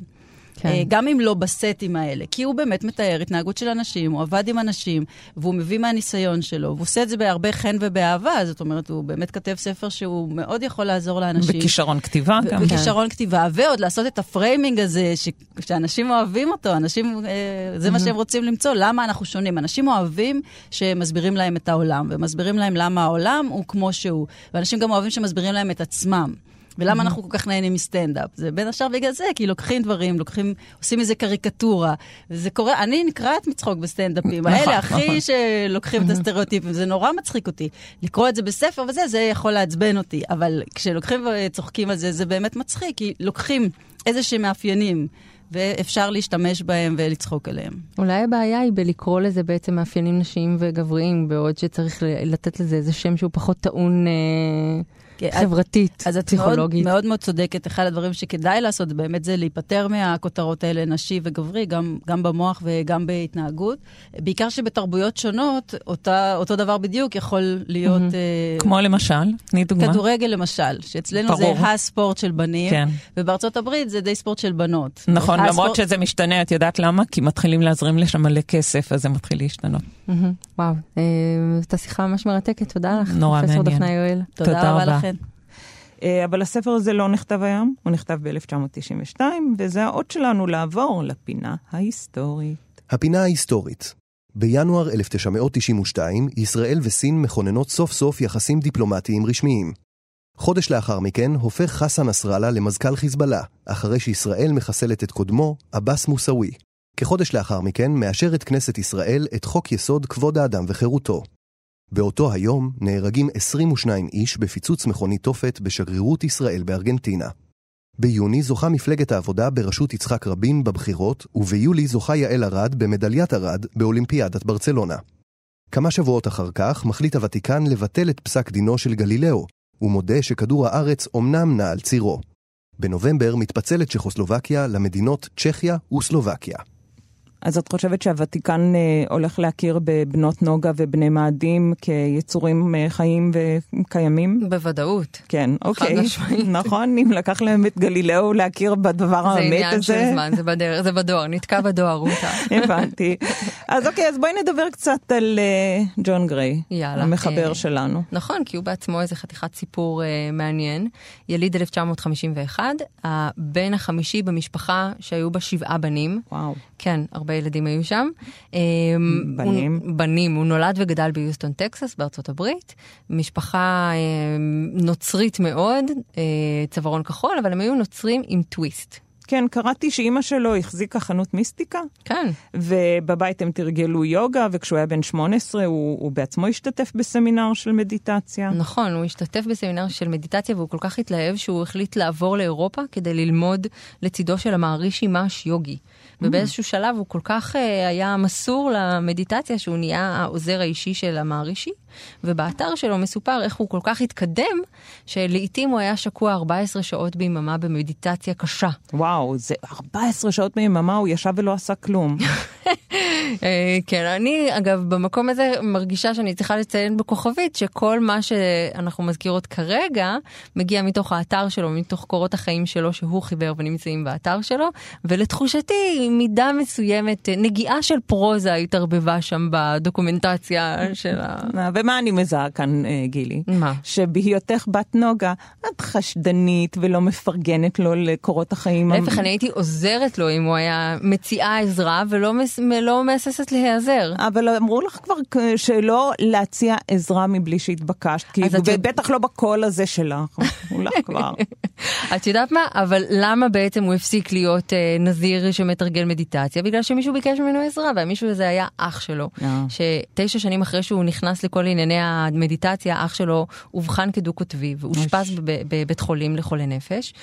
כן. אה, גם אם לא בסטים האלה, כי הוא באמת מתאר התנהגות של אנשים, הוא עבד עם אנשים, והוא מביא מהניסיון שלו, והוא עושה את זה בהרבה חן ובאהבה, זאת אומרת, הוא באמת כתב ספר שהוא מאוד יכול לעזור לאנשים. בכישרון כתיבה גם. בכישרון כתיבה, ועוד לעשות את ה framing הזה, ש- שאנשים אוהבים אותו, אנשים, אה, זה מה שהם רוצים למצוא, למה אנחנו שונים. אנשים אוהבים שמסבירים להם את העולם, ומסבירים להם למה העולם הוא כמו שהוא, ואנשים גם אוהבים שמסבירים להם את עצמם. ולמה אנחנו כל כך נהנים מסטנדאפ? זה בין השאר בגלל זה, כי לוקחים דברים, לוקחים, עושים איזה קריקטורה. וזה קורה, אני נקרעת מצחוק בסטנדאפים. נכון, האלה הכי נכון. שלוקחים את הסטריאוטיפים, זה נורא מצחיק אותי. לקרוא את זה בספר וזה, זה יכול לעצבן אותי. אבל כשלוקחים וצוחקים על זה, זה באמת מצחיק, כי לוקחים איזה שהם מאפיינים, ואפשר להשתמש בהם ולצחוק עליהם. אולי הבעיה היא בלקרוא לזה בעצם מאפיינים נשיים וגבריים, בעוד שצריך לתת לזה איזה שם שהוא פחות טעון אה, חברתית, אז את מאוד, פסיכולוגית. מאוד מאוד צודקת. אחד הדברים שכדאי לעשות באמת זה להיפטר מהכותרות האלה, נשי וגברי, גם, גם במוח וגם בהתנהגות. בעיקר שבתרבויות שונות, אותה, אותו דבר בדיוק יכול להיות... אה, כמו למשל, תני דוגמה. כדורגל למשל, שאצלנו ברור. זה הספורט של בנים, כן. ובארצות הברית זה די ספורט של בנות. נכון, הספורט- למרות שזה משתנה, את יודעת למה? כי מתחילים להזרים לשם מלא כסף, אז זה מתחיל להשתנות. מהמם. וואו, אה, הייתה שיחה ממש מרתקת, תודה לך, נורא מעניין. דפנה יואל. תודה, תודה רבה אה, אבל הספר הזה לא נכתב היום, הוא נכתב ב-1992, וזה האות שלנו לעבור לפינה ההיסטורית. הפינה ההיסטורית בינואר 1992, ישראל וסין מכוננות סוף סוף יחסים דיפלומטיים רשמיים. חודש לאחר מכן הופך חסן נסראללה למזכ"ל חיזבאללה, אחרי שישראל מחסלת את קודמו, עבאס מוסאווי. כחודש לאחר מכן מאשרת כנסת ישראל את חוק יסוד כבוד האדם וחירותו. באותו היום נהרגים 22 איש בפיצוץ מכונית תופת בשגרירות ישראל בארגנטינה. ביוני זוכה מפלגת העבודה בראשות יצחק רבין בבחירות, וביולי זוכה יעל ארד במדליית ארד באולימפיאדת ברצלונה. כמה שבועות אחר כך מחליט הוותיקן לבטל את פסק דינו של גלילאו, ומודה שכדור הארץ אומנם נע על צירו. בנובמבר מתפצלת צ'כוסלובקיה למדינות צ'כיה וסלובקיה. אז את חושבת שהוותיקן אה, הולך להכיר בבנות נוגה ובני מאדים כיצורים אה, חיים וקיימים? בוודאות. כן, אוקיי. משמעית. נכון, אם לקח להם את גלילאו להכיר בדבר זה האמת עניין של הזה. זמן, זה בדרך, זה בדואר, נתקע בדואר, רותה. הבנתי. אז אוקיי, אז בואי נדבר קצת על אה, ג'ון גריי, יאללה. המחבר אה, שלנו. נכון, כי הוא בעצמו איזה חתיכת סיפור אה, מעניין. יליד 1951, הבן החמישי במשפחה שהיו בה שבעה בנים. וואו. כן, הרבה ילדים היו שם. אה, בנים? הוא, בנים. הוא נולד וגדל ביוסטון, טקסס, בארצות הברית. משפחה אה, נוצרית מאוד, אה, צווארון כחול, אבל הם היו נוצרים עם טוויסט. כן, קראתי שאימא שלו החזיקה חנות מיסטיקה, כן. ובבית הם תרגלו יוגה, וכשהוא היה בן 18 הוא, הוא בעצמו השתתף בסמינר של מדיטציה. נכון, הוא השתתף בסמינר של מדיטציה והוא כל כך התלהב שהוא החליט לעבור לאירופה כדי ללמוד לצידו של המערישי מאש יוגי. ובאיזשהו שלב הוא כל כך אה, היה מסור למדיטציה שהוא נהיה העוזר האישי של המערישי, ובאתר שלו מסופר איך הוא כל כך התקדם, שלעיתים הוא היה שקוע 14 שעות ביממה במדיטציה קשה. וואו, זה 14 שעות ביממה, הוא ישב ולא עשה כלום. אה, כן, אני אגב במקום הזה מרגישה שאני צריכה לציין בכוכבית שכל מה שאנחנו מזכירות כרגע מגיע מתוך האתר שלו, מתוך קורות החיים שלו שהוא חיבר ונמצאים באתר שלו, ולתחושתי מידה מסוימת, אה, נגיעה של פרוזה התערבבה שם בדוקומנטציה של ה... ומה אני מזהה כאן, אה, גילי? מה? שבהיותך בת נוגה, את חשדנית ולא מפרגנת לו לקורות החיים. להפך, אני הייתי עוזרת לו אם הוא היה מציעה עזרה ולא מס- לא מהססת להיעזר. אבל אמרו לך כבר שלא להציע עזרה מבלי שהתבקשת, כי אז את יודע- בטח לא בקול הזה שלך, אולי כבר. את יודעת מה? אבל למה בעצם הוא הפסיק להיות אה, נזיר שמתרגל מדיטציה? בגלל שמישהו ביקש ממנו עזרה, והמישהו הזה היה אח שלו. אה. שתשע שנים אחרי שהוא נכנס לכל ענייני המדיטציה, אח שלו אובחן כדו-קוטבי, ואושפז בב- בבית חולים לחולי נפש,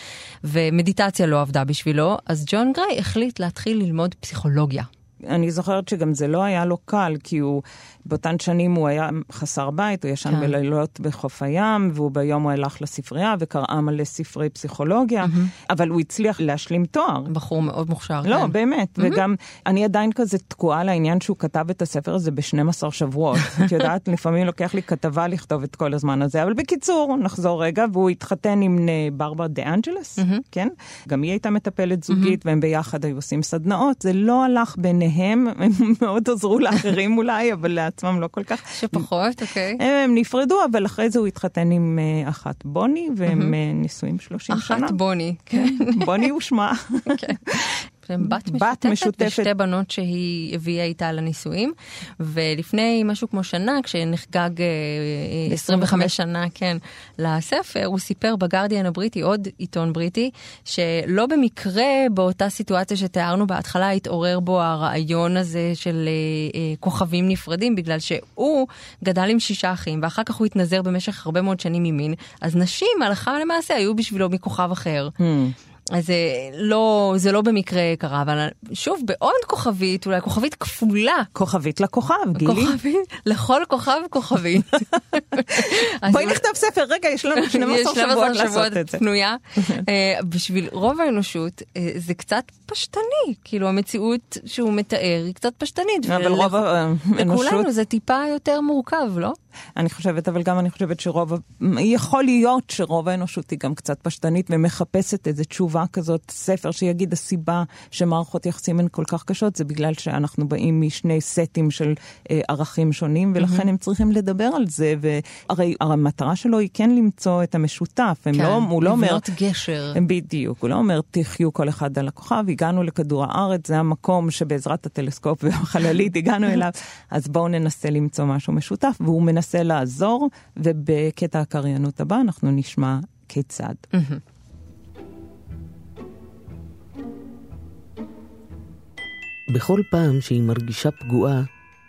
ומדיטציה לא עבדה בשבילו, אז ג'ון גריי החליט להתחיל ללמוד פסיכולוגיה. אני זוכרת שגם זה לא היה לו קל, כי הוא, באותן שנים הוא היה חסר בית, הוא ישן כן. בלילות בחוף הים, והוא ביום הוא הלך לספרייה וקרא מלא ספרי פסיכולוגיה, אבל הוא הצליח להשלים תואר. בחור מאוד מוכשר. לא, כן. באמת, וגם אני עדיין כזה תקועה על העניין שהוא כתב את הספר הזה ב-12 שבועות. את יודעת, לפעמים לוקח לי כתבה לכתוב את כל הזמן הזה, אבל בקיצור, נחזור רגע, והוא התחתן עם אה, ברברה דה אנג'לס, כן? גם היא הייתה מטפלת זוגית, והם ביחד היו עושים סדנאות, זה לא הלך ביניהם, הם מאוד עזרו לאחרים אולי, אבל לעצמם לא כל כך. שפחות, אוקיי. הם, הם נפרדו, אבל אחרי זה הוא התחתן עם אה, אחת בוני, והם נשואים 30 שנה. אחת בוני, כן. בוני הוא שמה. שהם בת בת משותפת, משותפת. ושתי בנות שהיא הביאה איתה לנישואים. ולפני משהו כמו שנה, כשנחגג אה, אה, 25 שנה, כן, לספר, הוא סיפר בגרדיאן הבריטי, עוד עיתון בריטי, שלא במקרה באותה סיטואציה שתיארנו בהתחלה התעורר בו הרעיון הזה של אה, אה, כוכבים נפרדים, בגלל שהוא גדל עם שישה אחים, ואחר כך הוא התנזר במשך הרבה מאוד שנים ממין, אז נשים, הלכה למעשה, היו בשבילו מכוכב אחר. אז זה לא, זה לא במקרה קרה, אבל שוב, בעוד כוכבית, אולי כוכבית כפולה. כוכבית לכוכב, גילי. כוכבית, לכל כוכב כוכבית. בואי נכתוב ספר, רגע, יש לנו 12 יש שבועות לעשות את זה. פנויה. אה, בשביל רוב האנושות אה, זה קצת פשטני, כאילו המציאות שהוא מתאר היא קצת פשטנית. אבל רוב האנושות, לכולנו זה טיפה יותר מורכב, לא? אני חושבת, אבל גם אני חושבת שרוב, יכול להיות שרוב האנושות היא גם קצת פשטנית ומחפשת איזו תשובה כזאת, ספר שיגיד הסיבה שמערכות יחסים הן כל כך קשות, זה בגלל שאנחנו באים משני סטים של אה, ערכים שונים, ולכן הם צריכים לדבר על זה, והרי המטרה שלו היא כן למצוא את המשותף, הם לא, הוא לא אומר... לבנות גשר. בדיוק, הוא לא אומר תחיו כל אחד על הכוכב, הגענו לכדור הארץ, זה המקום שבעזרת הטלסקופ והחללית הגענו אליו, אז בואו ננסה למצוא משהו משותף, והוא מנסה לעזור, ובקטע הקריינות הבא אנחנו נשמע כיצד. בכל פעם שהיא מרגישה פגועה,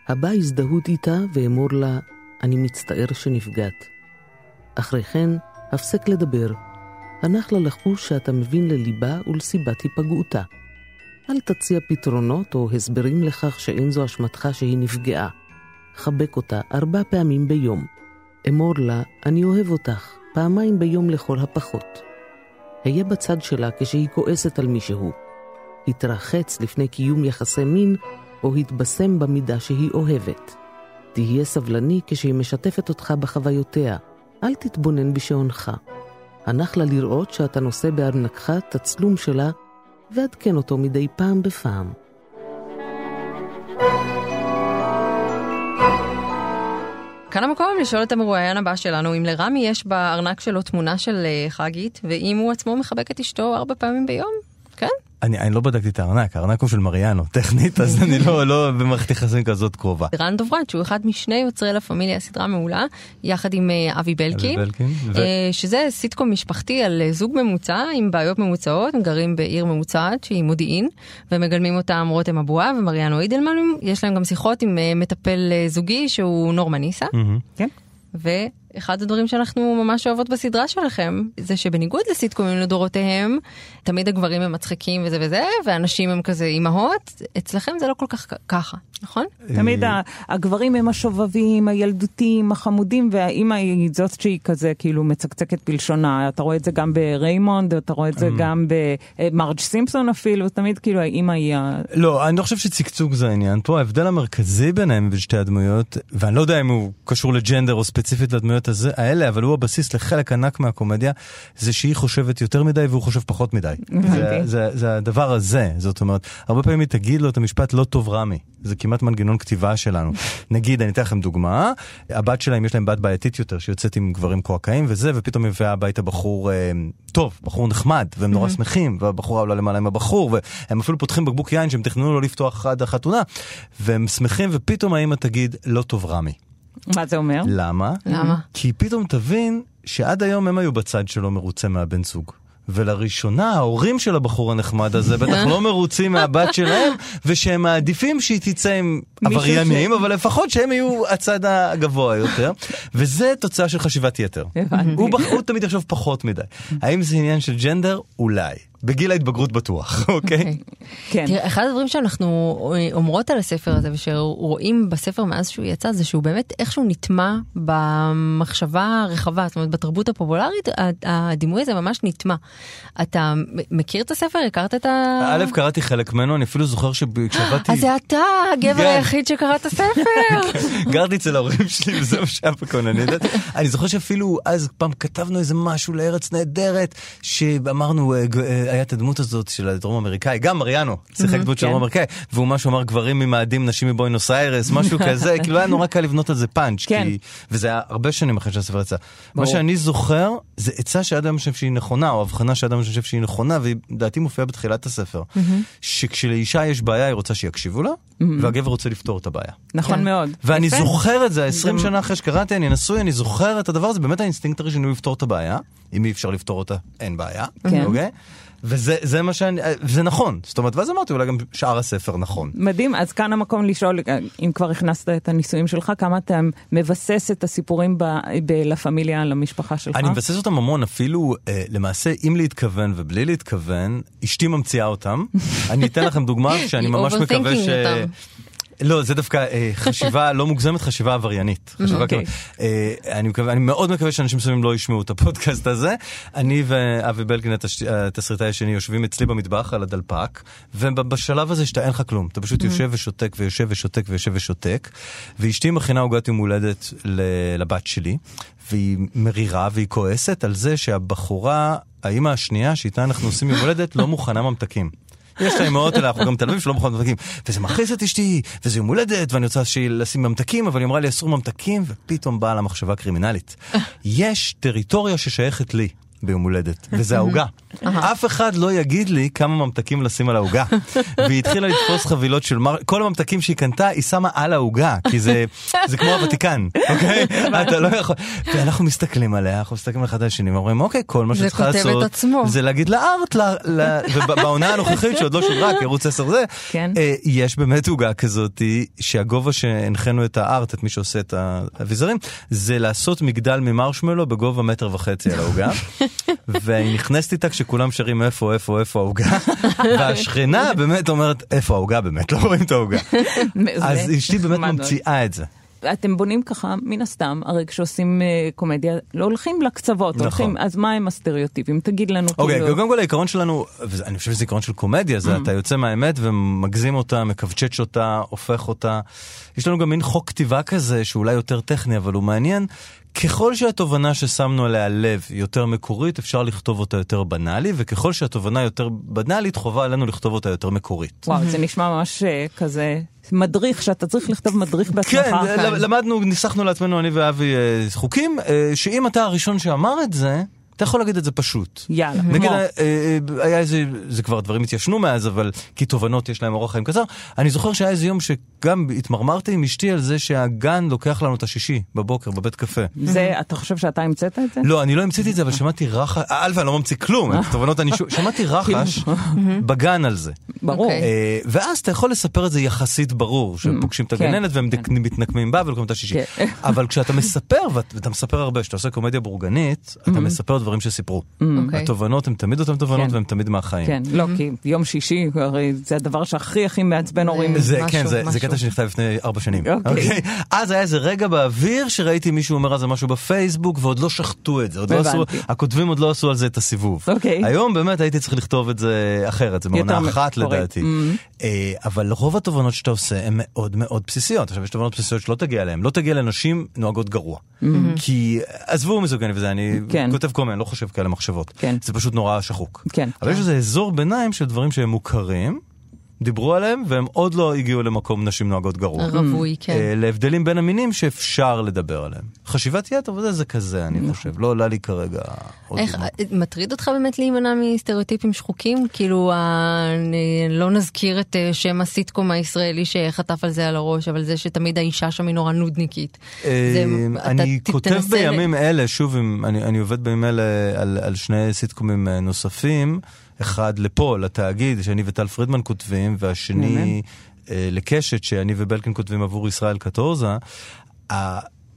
הבא הזדהות איתה ואמור לה, אני מצטער שנפגעת. אחרי כן, הפסק לדבר. הנח לה לחוש שאתה מבין לליבה ולסיבת היפגעותה. אל תציע פתרונות או הסברים לכך שאין זו אשמתך שהיא נפגעה. חבק אותה ארבע פעמים ביום. אמור לה, אני אוהב אותך, פעמיים ביום לכל הפחות. היה בצד שלה כשהיא כועסת על מישהו. התרחץ לפני קיום יחסי מין או התבשם במידה שהיא אוהבת. תהיה סבלני כשהיא משתפת אותך בחוויותיה, אל תתבונן בשעונך. הנח לה לראות שאתה נושא בארנקך תצלום שלה, ועדכן אותו מדי פעם בפעם. כאן המקום לשאול את המרואיין הבא שלנו, אם לרמי יש בארנק שלו תמונה של אה, חגית, ואם הוא עצמו מחבק את אשתו ארבע פעמים ביום? כן? אני, אני לא בדקתי את הארנק, הארנק הוא של מריאנו, טכנית, אז אני לא, לא במערכת יחסים כזאת קרובה. רן דוברת, שהוא אחד משני יוצרי לה פמיליה, סדרה מעולה, יחד עם אה, אבי בלקין, אבי בלקין, ו- אה, שזה סיטקום משפחתי על אה, זוג ממוצע עם בעיות ממוצעות, הם גרים בעיר ממוצעת שהיא מודיעין, ומגלמים אותם רותם אבואב ומריאנו אידלמן, יש להם גם שיחות עם אה, מטפל אה, זוגי שהוא נורמן ניסה. כן. ואחד הדברים שאנחנו ממש אוהבות בסדרה שלכם, זה שבניגוד לסיטקומים לדורותיהם, תמיד הגברים הם מצחיקים וזה וזה, והנשים הם כזה אימהות, אצלכם זה לא כל כך ככה, נכון? תמיד אה, ה- הגברים הם השובבים, הילדותיים, החמודים, והאימא היא זאת שהיא כזה כאילו מצקצקת בלשונה. אתה רואה את זה גם בריימונד, אתה רואה את. זה גם במרג' סימפסון אפילו, תמיד כאילו האימא היא ה... לא, אני לא חושב שצקצוק זה העניין. פה ההבדל המרכזי ביניהם בין שתי הדמויות, ואני לא יודע אם הוא קשור ל gender או ספציפית לדמויות הזה, האלה, אבל הוא הבסיס לחלק ענק מהקומדיה, זה שהיא חושבת יותר מדי והוא חושב פחות מדי. זה, זה, זה הדבר הזה, זאת אומרת, הרבה פעמים היא תגיד לו את המשפט לא טוב רמי. זה כמעט מנגנון כתיבה שלנו. נגיד, אני אתן לכם דוגמה, הבת שלה, אם יש להם בת בעייתית יותר, שיוצאת עם גברים קועקעים וזה, ופתאום מביאה הביתה בחור אה, טוב, בחור נחמד, והם נורא שמחים, והבחורה עולה למעלה עם הבחור, והם אפילו פותחים בקבוק יין שהם תכננו לו לפתוח עד החתונה, והם שמחים, ופתאום האמא תגיד, לא טוב רמי. מה זה אומר? למה? למה? כי פתאום תבין שעד היום הם היו בצד שלא מרוצה מהבן זוג. ולראשונה ההורים של הבחור הנחמד הזה בטח לא מרוצים מהבת שלהם ושהם מעדיפים שהיא תצא עם עבריינים אבל לפחות שהם יהיו הצד הגבוה יותר וזה תוצאה של חשיבת יתר. הבנתי. הוא, בח- הוא תמיד יחשוב פחות מדי. האם זה עניין של ג'נדר? אולי. בגיל ההתבגרות בטוח, אוקיי? כן. תראה, אחד הדברים שאנחנו אה, אומרות על הספר הזה ושרואים בספר מאז שהוא יצא זה שהוא באמת איכשהו נטמע במחשבה הרחבה, זאת אומרת בתרבות הפופולרית הדימוי הזה ממש נטמע. אתה מכיר את הספר? הכרת את ה... א', קראתי חלק ממנו, אני אפילו זוכר שכשעבדתי... אז זה אתה הגבר. היחיד שקרא את הספר. גרתי אצל ההורים שלי וזה מה שהיה בכוננית. אני זוכר שאפילו אז פעם כתבנו איזה משהו לארץ נהדרת, שאמרנו, אה, אה, היה את הדמות הזאת של הדרום אמריקאי, גם מריאנו, שיחק דמות של כן. דרום אמריקאי, והוא משהו אמר גברים ממאדים, נשים מבואנוס איירס, משהו כזה, כאילו היה נורא קל לבנות על זה פאנץ', כן. כי- וזה היה הרבה שנים אחרי שהספר יצא. מה. שאני זוכר, זה עצה שעד היום אני חושב שהיא נכונה, או הבחנה שעד היום אני חושב שהיא נכונה, והיא לדעתי מופיעה בתחילת הספר, שכשלאישה יש בעיה היא רוצה שיקשיבו לה, והגבר רוצה לפתור את הבעיה. נכון כן. מאוד. ואני יפה. זוכר את זה, 20 גם- שנה אחרי שקראתי, אני נשוי, אני זוכר את הדבר הזה, באמת האינסטינקט הראשוני הוא לפתור את הבעיה. אם אי אפשר לפתור אותה, אין בעיה, כן. אוקיי? וזה זה מה שאני, זה נכון. זאת אומרת, ואז אמרתי, אולי גם שאר הספר נכון. מדהים, אז כאן המקום לשאול, אם כבר הכנסת את הנישואים שלך, כמה אתה מבסס את הסיפורים בלה פמיליה על המשפחה שלך? אני מבסס אותם המון, אפילו אה, למעשה, אם להתכוון ובלי להתכוון, אשתי ממציאה אותם. אני אתן לכם דוגמה שאני ממש מקווה ש... אותם. לא, זה דווקא אה, חשיבה לא מוגזמת, חשיבה עבריינית. חשיבה אוקיי. כמו- אה, אני מקווה, אני מאוד מקווה שאנשים מסוימים לא ישמעו את הפודקאסט הזה. אני ואבי בלקין, התסריטאי השני, יושבים אצלי במטבח על הדלפק, ובשלב הזה שאתה אין לך כלום, אתה פשוט יושב ושותק ויושב ושותק ויושב ושותק, ואשתי מכינה עוגת יום הולדת לבת שלי, והיא מרירה והיא כועסת על זה שהבחורה, האימא השנייה שאיתה אנחנו עושים יום הולדת, לא מוכנה ממתקים. יש לה אמהות האלה, אנחנו גם תל אביב שלא מוכנות ממתקים. וזה מכעיס את אשתי, וזה יום הולדת, ואני רוצה לשים ממתקים, אבל היא אמרה לי אסור ממתקים, ופתאום באה לה מחשבה קרימינלית. יש טריטוריה ששייכת לי. ביום הולדת, וזה העוגה. אף אחד לא יגיד לי כמה ממתקים לשים על העוגה. והיא התחילה לתפוס חבילות של מר... כל הממתקים שהיא קנתה, היא שמה על העוגה, כי זה, זה כמו הוותיקן, אוקיי? אתה לא יכול... ואנחנו מסתכלים עליה, אנחנו מסתכלים אחד על השני, ואומרים, אוקיי, כל מה את לעשות. זה להגיד לארט, ל... ל... ובעונה הנוכחית שעוד לא שודרה, כי ערוץ 10 זה, כן. אה, יש באמת עוגה כזאת, שהגובה שהנחינו את הארט, את מי שעושה את האביזרים, זה לעשות מגדל ממרשמלו בגובה מטר וחצי על העוגה. והיא נכנסת איתה כשכולם שרים איפה, איפה, איפה העוגה, והשכנה באמת אומרת, איפה העוגה באמת, לא רואים את העוגה. אז אשתי באמת. ממציאה את זה. אתם בונים ככה, מן הסתם, הרי כשעושים אה, קומדיה, לא הולכים לקצוות, נכון. הולכים, אז מה הם הסטריאוטיפים? תגיד לנו אוקיי, כאילו... קודם כל העיקרון שלנו, ואני חושב שזה עיקרון של קומדיה, זה אתה יוצא מהאמת ומגזים אותה, מקווצ'ץ' אותה, הופך אותה. יש לנו גם מין חוק כתיבה כזה, שאולי יותר טכני, אבל הוא מעניין. ככל שהתובנה ששמנו עליה לב יותר מקורית, אפשר לכתוב אותה יותר בנאלי, וככל שהתובנה יותר בנאלית, חובה עלינו לכתוב אותה יותר מקורית. וואו, זה נשמע ממש אה, כזה מדריך, שאתה צריך לכתוב מדריך בעצמך. כן, למדנו, ניסחנו לעצמנו, אני ואבי, אה, חוקים, אה, שאם אתה הראשון שאמר את זה, אתה יכול להגיד את זה פשוט. יאללה, נגיד, כמו. אה, אה, היה איזה, זה כבר דברים התיישנו מאז, אבל כי תובנות יש להם אורח חיים קצר. אני זוכר שהיה איזה יום שגם התמרמרתי עם אשתי על זה שהגן לוקח לנו את השישי בבוקר בבית קפה. זה, אתה חושב שאתה המצאת את זה? לא, אני לא המצאתי את זה, אבל שמעתי רחש, אלפא, אני לא ממציא כלום, את התובנות אני שוב, שמעתי רחש בגן על זה. ברור. אוקיי. אה, ואז אתה יכול לספר את זה יחסית ברור, שהם פוגשים את כן, הגננת והם דק- מתנקמים בה ולוקחים את השישי. כן. אבל כשאתה מספר, ואת- ואתה מספר הרבה, כשאתה עושה קומדיה בורגנית, אתה מספר דברים שסיפרו. אוקיי. התובנות הן תמיד אותן תובנות כן. והן תמיד מהחיים. כן, לא, כי יום שישי, הרי זה הדבר שהכי הכי מעצבן הורים. זה, משהו, כן, זה, זה משהו. קטע שנכתב לפני ארבע שנים. אוקיי. אוקיי? אז היה איזה רגע באוויר שראיתי מישהו אומר על זה משהו בפייסבוק, ועוד לא שחטו את זה, עוד לא עשו. הכותבים עוד לא עשו על זה את הסיבוב. אוקיי. היום באמת הייתי צריך לכתוב את זה אחרת, זה מעונה אחת מקורי. לדעתי. Mm-hmm. אה, אבל רוב התובנות שאתה עושה הן מאוד מאוד בסיסיות. עכשיו, יש תובנות בסיסיות שלא תגיע אליהן. לא תגיע לנשים נוהגות גרוע. כי, עזבו מיזוגני וזה, אני Mm-hmm. כן. כותב אני לא חושב כאלה מחשבות. כן. זה פשוט נורא שחוק. כן. אבל יש איזה אזור ביניים של דברים שהם מוכרים, דיברו עליהם, והם עוד לא הגיעו למקום נשים נוהגות גרוע. רווי, כן. אה, להבדלים בין המינים שאפשר לדבר עליהם. חשיבת יתר וזה, זה כזה, אני חושב. לא עולה לי כרגע עוד איך, דוגמה. מטריד אותך באמת להימנע מסטריאוטיפים שחוקים? כאילו, ה- נ- לא נזכיר את אה, שם הסיטקום הישראלי שחטף על זה על הראש, אבל זה שתמיד האישה שם היא נורא נודניקית. אה, אני כותב בימים אלה, שוב, אני עובד בימים אלה על- שני סיטקומים אה, נוספים, אחד לפה, לתאגיד, שאני וטל פרידמן כותבים, והשני אה, לקשת, שאני ובלקין כותבים עבור ישראל קטורזה.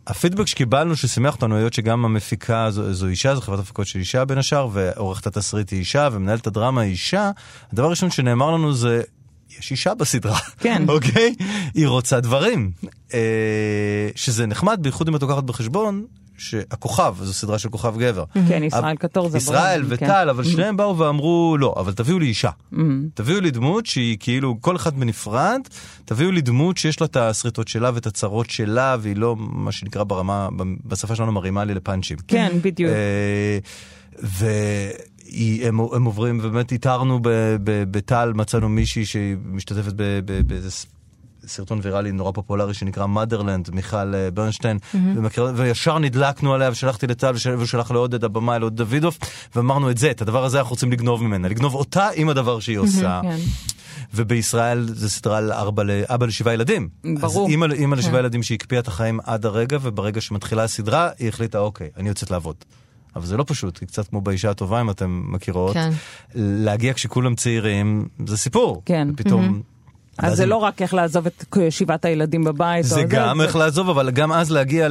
הפידבק שקיבלנו ששימח אותנו, היות שגם המפיקה זו, זו אישה, זו חברת הפקות של אישה בין השאר, ועורכת התסריט היא אישה, ומנהלת הדרמה היא אישה, הדבר הראשון שנאמר לנו זה, יש אישה בסדרה, כן. אוקיי? היא רוצה דברים. אה, שזה נחמד, בייחוד אם את לוקחת בחשבון שהכוכב, זו סדרה של כוכב גבר. כן, ישראל אבל- קטורזה, ישראל ברור, כן. וטל, אבל שניהם באו ואמרו, לא, אבל תביאו לי אישה. תביאו לי דמות שהיא כאילו, כל אחד בנפרד, תביאו לי דמות שיש לה את הסריטות שלה ואת הצרות שלה, והיא לא, מה שנקרא ברמה, בשפה שלנו מרימה לי לפאנצ'ים. כן, בדיוק. אה, והם הם עוברים, ובאמת איתרנו בטל, מצאנו מישהי שמשתתפת ב- ב- באיזה סרטון ויראלי נורא פופולרי שנקרא מאדרלנד, מיכל אה, ברנשטיין, ומכיר- וישר נדלקנו עליה ושלחתי לטל והוא שלח לעודד הבמאי, לעודד דוידוף, ואמרנו את זה, את הדבר הזה אנחנו רוצים לגנוב ממנה, לגנוב אותה עם הדבר שהיא עושה. כן. ובישראל זה סדרה על ארבע, אבא לשבעה ילדים. ברור. אז אימא, אימא לשבעה ילדים שהקפיאה את החיים עד הרגע, וברגע שמתחילה הסדרה, היא החליטה, אוקיי, אני יוצאת לעבוד. אבל זה לא פשוט, היא קצת כמו באישה הטובה, אם אתם מכירות. כן. להגיע כשכולם צעירים, זה סיפור. כן. פתאום... אז זה לא רק איך לעזוב את שבעת הילדים בבית. זה גם איך לעזוב, אבל גם אז להגיע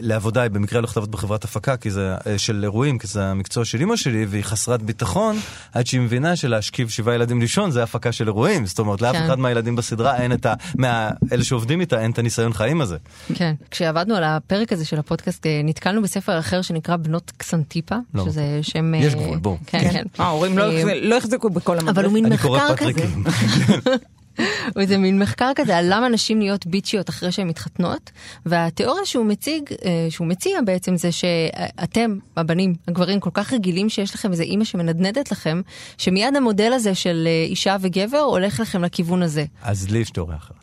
לעבודה, היא במקרה הולכת לעבוד בחברת הפקה כי זה, אה, של אירועים, כי זה המקצוע של אמא שלי, והיא חסרת ביטחון, עד שהיא מבינה שלהשכיב שבעה ילדים לישון זה הפקה של אירועים. זאת אומרת, לאף כן. אחד מהילדים בסדרה אין את ה... מאלה שעובדים איתה, אין את הניסיון חיים הזה. כן. כשעבדנו על הפרק הזה של הפודקאסט, אה, נתקלנו בספר אחר שנקרא בנות קסנטיפה, לא. שזה שם... יש אה, גבול, בוא. כן, כן. ההורים לא אה, החז- לא החזיקו בכל המדריך. אבל הוא מין מחקר כזה. איזה מין מחקר כזה על למה נשים נהיות ביצ'יות אחרי שהן מתחתנות, והתיאוריה שהוא מציג, אה, שהוא מציע בעצם זה שאתם, הבנים, הגברים, כל כך רגילים שיש לכם איזה אימא שמנדנדת לכם, שמיד המודל הזה של אה, אישה וגבר הולך לכם לכיוון הזה. אז לי יש תיאוריה אחרת.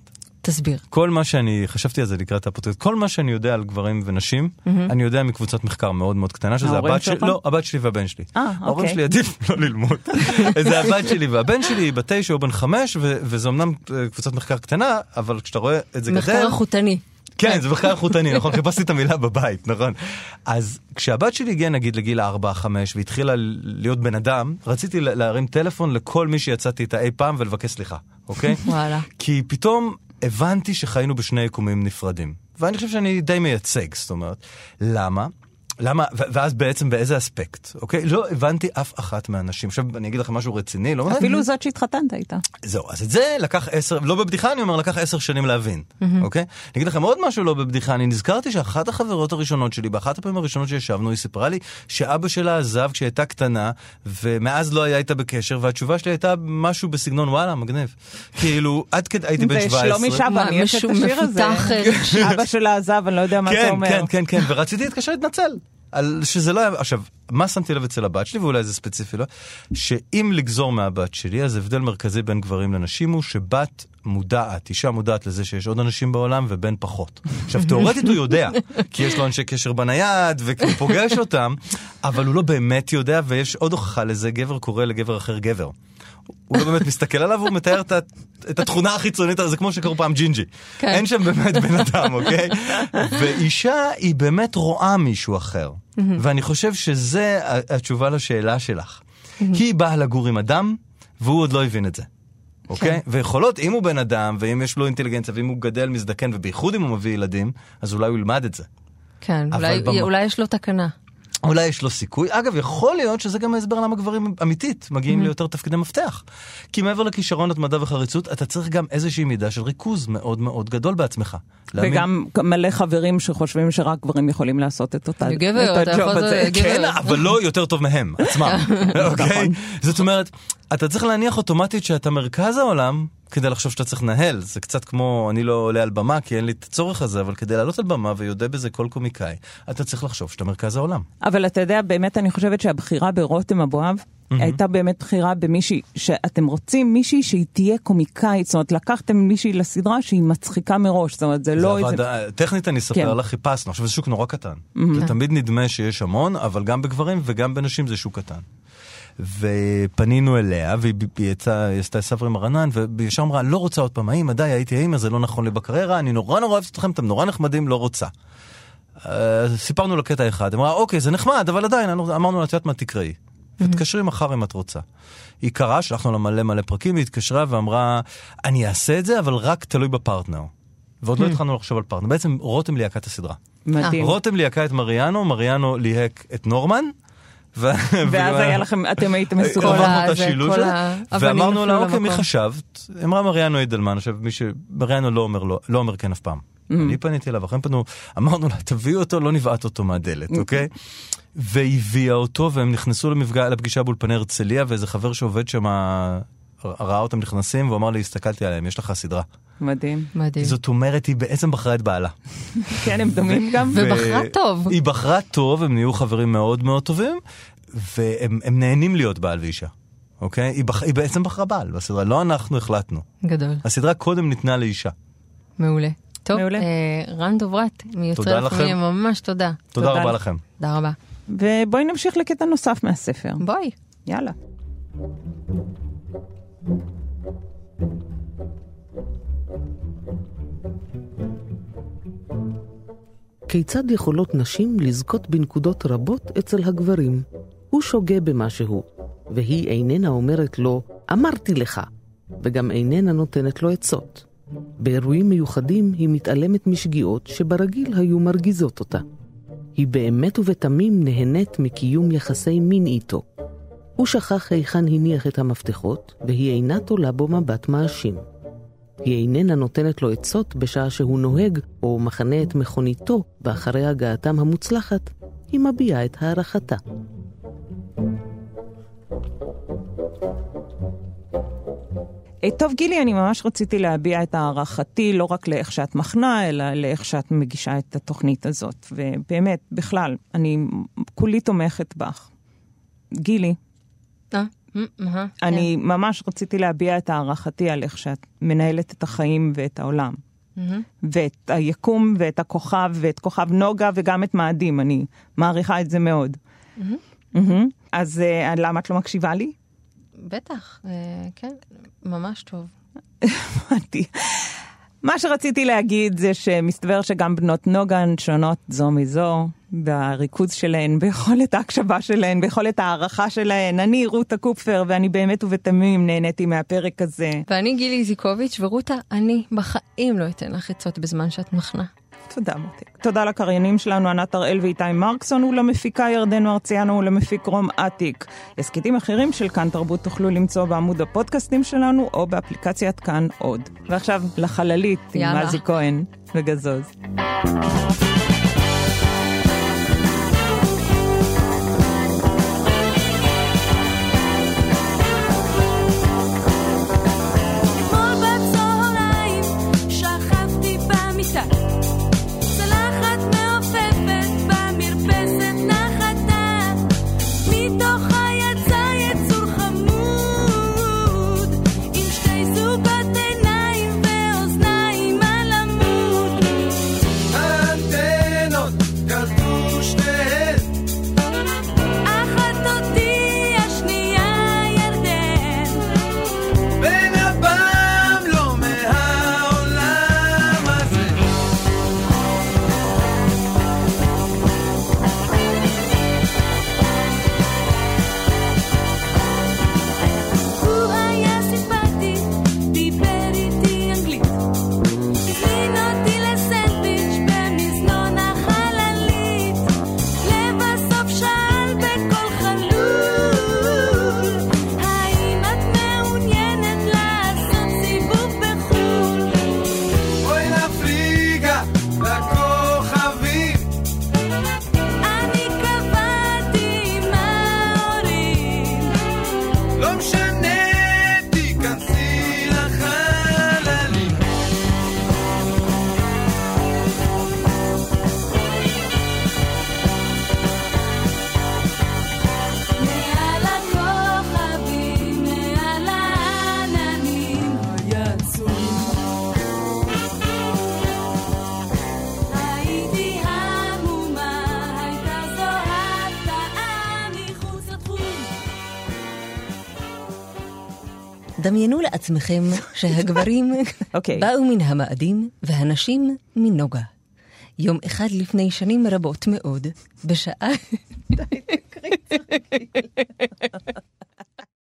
תסביר. כל מה שאני, חשבתי על זה לקראת הפודקאסט, כל מה שאני יודע על גברים ונשים, אני יודע מקבוצת מחקר מאוד מאוד קטנה, שזה ההורים הבת שלי? לא, הבת שלי והבן שלי. אה, ההורים אוקיי. שלי עדיף לא ללמוד. זה הבת שלי והבן שלי, היא בת תשע או בן חמש, וזה אמנם אה, קבוצת מחקר קטנה, אבל כשאתה רואה את זה גדל... מחקר איכותני. כן, זה מחקר איכותני, נכון? חיפשתי את המילה בבית, נכון? אז כשהבת שלי הגיעה נגיד לגיל 4-5 והתחילה להיות בן אדם, רציתי לה- להרים טלפון לכל מי שיצאתי איתה אי פעם ולבקש סליחה, אוקיי? וואלה. כי פתאום הבנתי שחיינו בשני יקומים נפרדים. ואני חושב שאני די מייצג, זאת אומרת. למה? למה, ואז בעצם באיזה אספקט, אוקיי? לא הבנתי אף אחת מהנשים. עכשיו אני אגיד לכם משהו רציני, לא... אפילו זאת שהתחתנת איתה. זהו, אז את זה לקח עשר, לא בבדיחה אני אומר, לקח עשר שנים להבין, אוקיי? אני אגיד לכם עוד משהו לא בבדיחה, אני נזכרתי שאחת החברות הראשונות שלי, באחת הפעמים הראשונות שישבנו, היא סיפרה לי שאבא שלה עזב כשהיא הייתה קטנה, ומאז לא היה איתה בקשר, והתשובה שלי הייתה משהו בסגנון וואלה, מגניב. כאילו, עד כדי, הייתי בן 17. ושלומי שבן, יש את משהו השיר הזה. מפותח, אה, אבא שלה עזב, אני לא יודע מה זה כן, אומר. כן, כן, כן, ורציתי להתקשר להתנצל. על שזה לא היה, עכשיו, מה שמתי לב אצל הבת שלי, ואולי זה ספציפי לא, שאם לגזור מהבת שלי, אז הבדל מרכזי בין גברים לנשים הוא שבת מודעת, אישה מודעת לזה שיש עוד אנשים בעולם ובן פחות. עכשיו, תאורטית הוא יודע, כי יש לו אנשי קשר בנייד, והוא פוגש אותם, אבל הוא לא באמת יודע, ויש עוד הוכחה לזה, גבר קורא לגבר אחר גבר. הוא לא באמת מסתכל עליו, הוא מתאר את, את התכונה החיצונית, זה כמו שקראו פעם ג'ינג'י. כן. אין שם באמת בן אדם, אוקיי? ואישה היא באמת רואה מישהו אחר. ואני חושב שזה התשובה לשאלה שלך. היא באה לגור עם אדם, והוא עוד לא הבין את זה. אוקיי? ויכולות, אם הוא בן אדם, ואם יש לו אינטליגנציה, ואם הוא גדל, מזדקן, ובייחוד אם הוא מביא ילדים, אז אולי הוא ילמד את זה. כן, אולי- במ- אולי יש לו תקנה. אולי יש לו סיכוי. אגב, יכול להיות שזה גם ההסבר למה גברים אמיתית מגיעים ליותר תפקידי מפתח. כי מעבר לכישרון, התמדה וחריצות, אתה צריך גם איזושהי מידה של ריכוז מאוד מאוד גדול בעצמך. להאמין- וגם מלא חברים שחושבים שרק גברים יכולים לעשות את אותה, לגבר, את אתה הג'וב יכול- הזה. גבר. כן, אבל לא יותר טוב מהם, עצמם, אוקיי? זאת אומרת, אתה צריך להניח אוטומטית שאתה מרכז העולם כדי לחשוב שאתה צריך לנהל. זה קצת כמו, אני לא עולה על במה כי אין לי את הצורך הזה, אבל כדי לעלות על במה ויודע בזה כל קומיקאי, אתה צריך לחשוב שאתה מרכז העולם. אבל אתה יודע, באמת אני חושבת שהבחירה ברותם אבואב הייתה באמת בחירה במישהי, שאתם רוצים מישהי שהיא תהיה קומיקאית, זאת אומרת, לקחתם מישהי לסדרה שהיא מצחיקה מראש, זאת אומרת, זה זה לא איזה... עבד, טכנית אני אספר כן. לך, חיפשנו, עכשיו זה שוק נורא קטן. זה תמיד נדמה שיש המון, אבל גם בגברים וגם בנשים זה שוק קטן. ופנינו אליה, והיא היא יצאה, היא עשתה סברי עם הרענן, וישר אמרה, לא רוצה עוד פעם האמא, די, הייתי האמא, זה לא נכון לי בקריירה, אני נורא נורא אוהבת אתכם, אתם נורא נחמדים, לא רוצה. סיפרנו לה קטע אחד, אמרה, אוקיי, זה נחמד, אבל עדיין, אני- אמרנו לה, את יודעת מה, תקראי. ותתקשרי מחר אם את רוצה. היא קראה, שלחנו לה מלא מלא פרקים, היא התקשרה ואמרה, אני אעשה את זה, אבל רק תלוי בפרטנר. ועוד לא התחלנו לחשוב על פרטנר. בעצם רותם ליהקה את הסדרה. מדהים. רותם ליהקה את מריאנו, מריאנו ליהק את נורמן. ואז היה לכם, אתם הייתם מסוגלים. כל ה- עברנו את זה, השילוב האבנים ואמרנו לה, אוקיי, מי למקום." חשבת? אמרה מריאנו אידלמן, עכשיו מי ש... מריאנו לא אומר לא, לא אומר כן אף פעם. אני פניתי אליו, אחרים פנו, אמרנו לה, תביאו אותו, לא נבעט אותו מהדלת, אוקיי? והביאה אותו, והם נכנסו למפגע, לפגישה באולפני הרצליה, ואיזה חבר שעובד שם ראה אותם נכנסים, והוא אמר לי, הסתכלתי עליהם, יש לך סדרה. מדהים. מדהים. זאת אומרת, היא בעצם בחרה את בעלה. כן, הם דומים גם. ובחרה טוב. היא בחרה טוב, הם נהיו חברים מאוד מאוד טובים, והם הם נהנים להיות בעל ואישה. אוקיי? היא, בח... היא בעצם בחרה בעל בסדרה, לא אנחנו החלטנו. גדול. הסדרה קודם ניתנה לאישה. מעולה. טוב, מעולה. אה, רן דוברת, מיוצרי. לפעמים, ממש תודה. תודה תודה רבה. לכם. תודה רבה. ובואי נמשיך לקטע נוסף מהספר. בואי. יאללה. כיצד יכולות נשים לזכות בנקודות רבות אצל הגברים? הוא שוגה במשהו, והיא איננה אומרת לו, אמרתי לך, וגם איננה נותנת לו עצות. באירועים מיוחדים היא מתעלמת משגיאות שברגיל היו מרגיזות אותה. היא באמת ובתמים נהנית מקיום יחסי מין איתו. הוא שכח היכן הניח את המפתחות, והיא אינה תולה בו מבט מאשים. היא איננה נותנת לו עצות בשעה שהוא נוהג או מחנה את מכוניתו, ואחרי הגעתם המוצלחת, היא מביעה את הערכתה. טוב, גילי, אני ממש רציתי להביע את הערכתי, לא רק לאיך שאת מחנה, אלא לאיך שאת מגישה את התוכנית הזאת. ובאמת, בכלל, אני כולי תומכת בך. גילי? אני ממש רציתי להביע את הערכתי על איך שאת מנהלת את החיים ואת העולם. ואת היקום ואת הכוכב ואת כוכב נוגה וגם את מאדים, אני מעריכה את זה מאוד. אז אה, למה את לא מקשיבה לי? בטח, אה, כן, ממש טוב. הבנתי. מה שרציתי להגיד זה שמסתבר שגם בנות נוגן שונות זו מזו, בריכוז שלהן, ביכולת ההקשבה שלהן, ביכולת הערכה שלהן. אני רותה קופפר, ואני באמת ובתמים נהניתי מהפרק הזה. ואני גילי איזיקוביץ', ורותה, אני בחיים לא אתן לך עצות בזמן שאת מחנה. תודה מותק. תודה לקריינים שלנו ענת הראל ואיתי מרקסון ולמפיקה ירדנו הרציאנו ולמפיק רום אטיק. הסכתים אחרים של כאן תרבות תוכלו למצוא בעמוד הפודקאסטים שלנו או באפליקציית כאן עוד. ועכשיו לחללית עם יאללה. מזי כהן וגזוז. לעצמכם שהגברים אוקיי. באו מן המאדים והנשים מנוגה. יום אחד לפני שנים רבות מאוד, בשעה...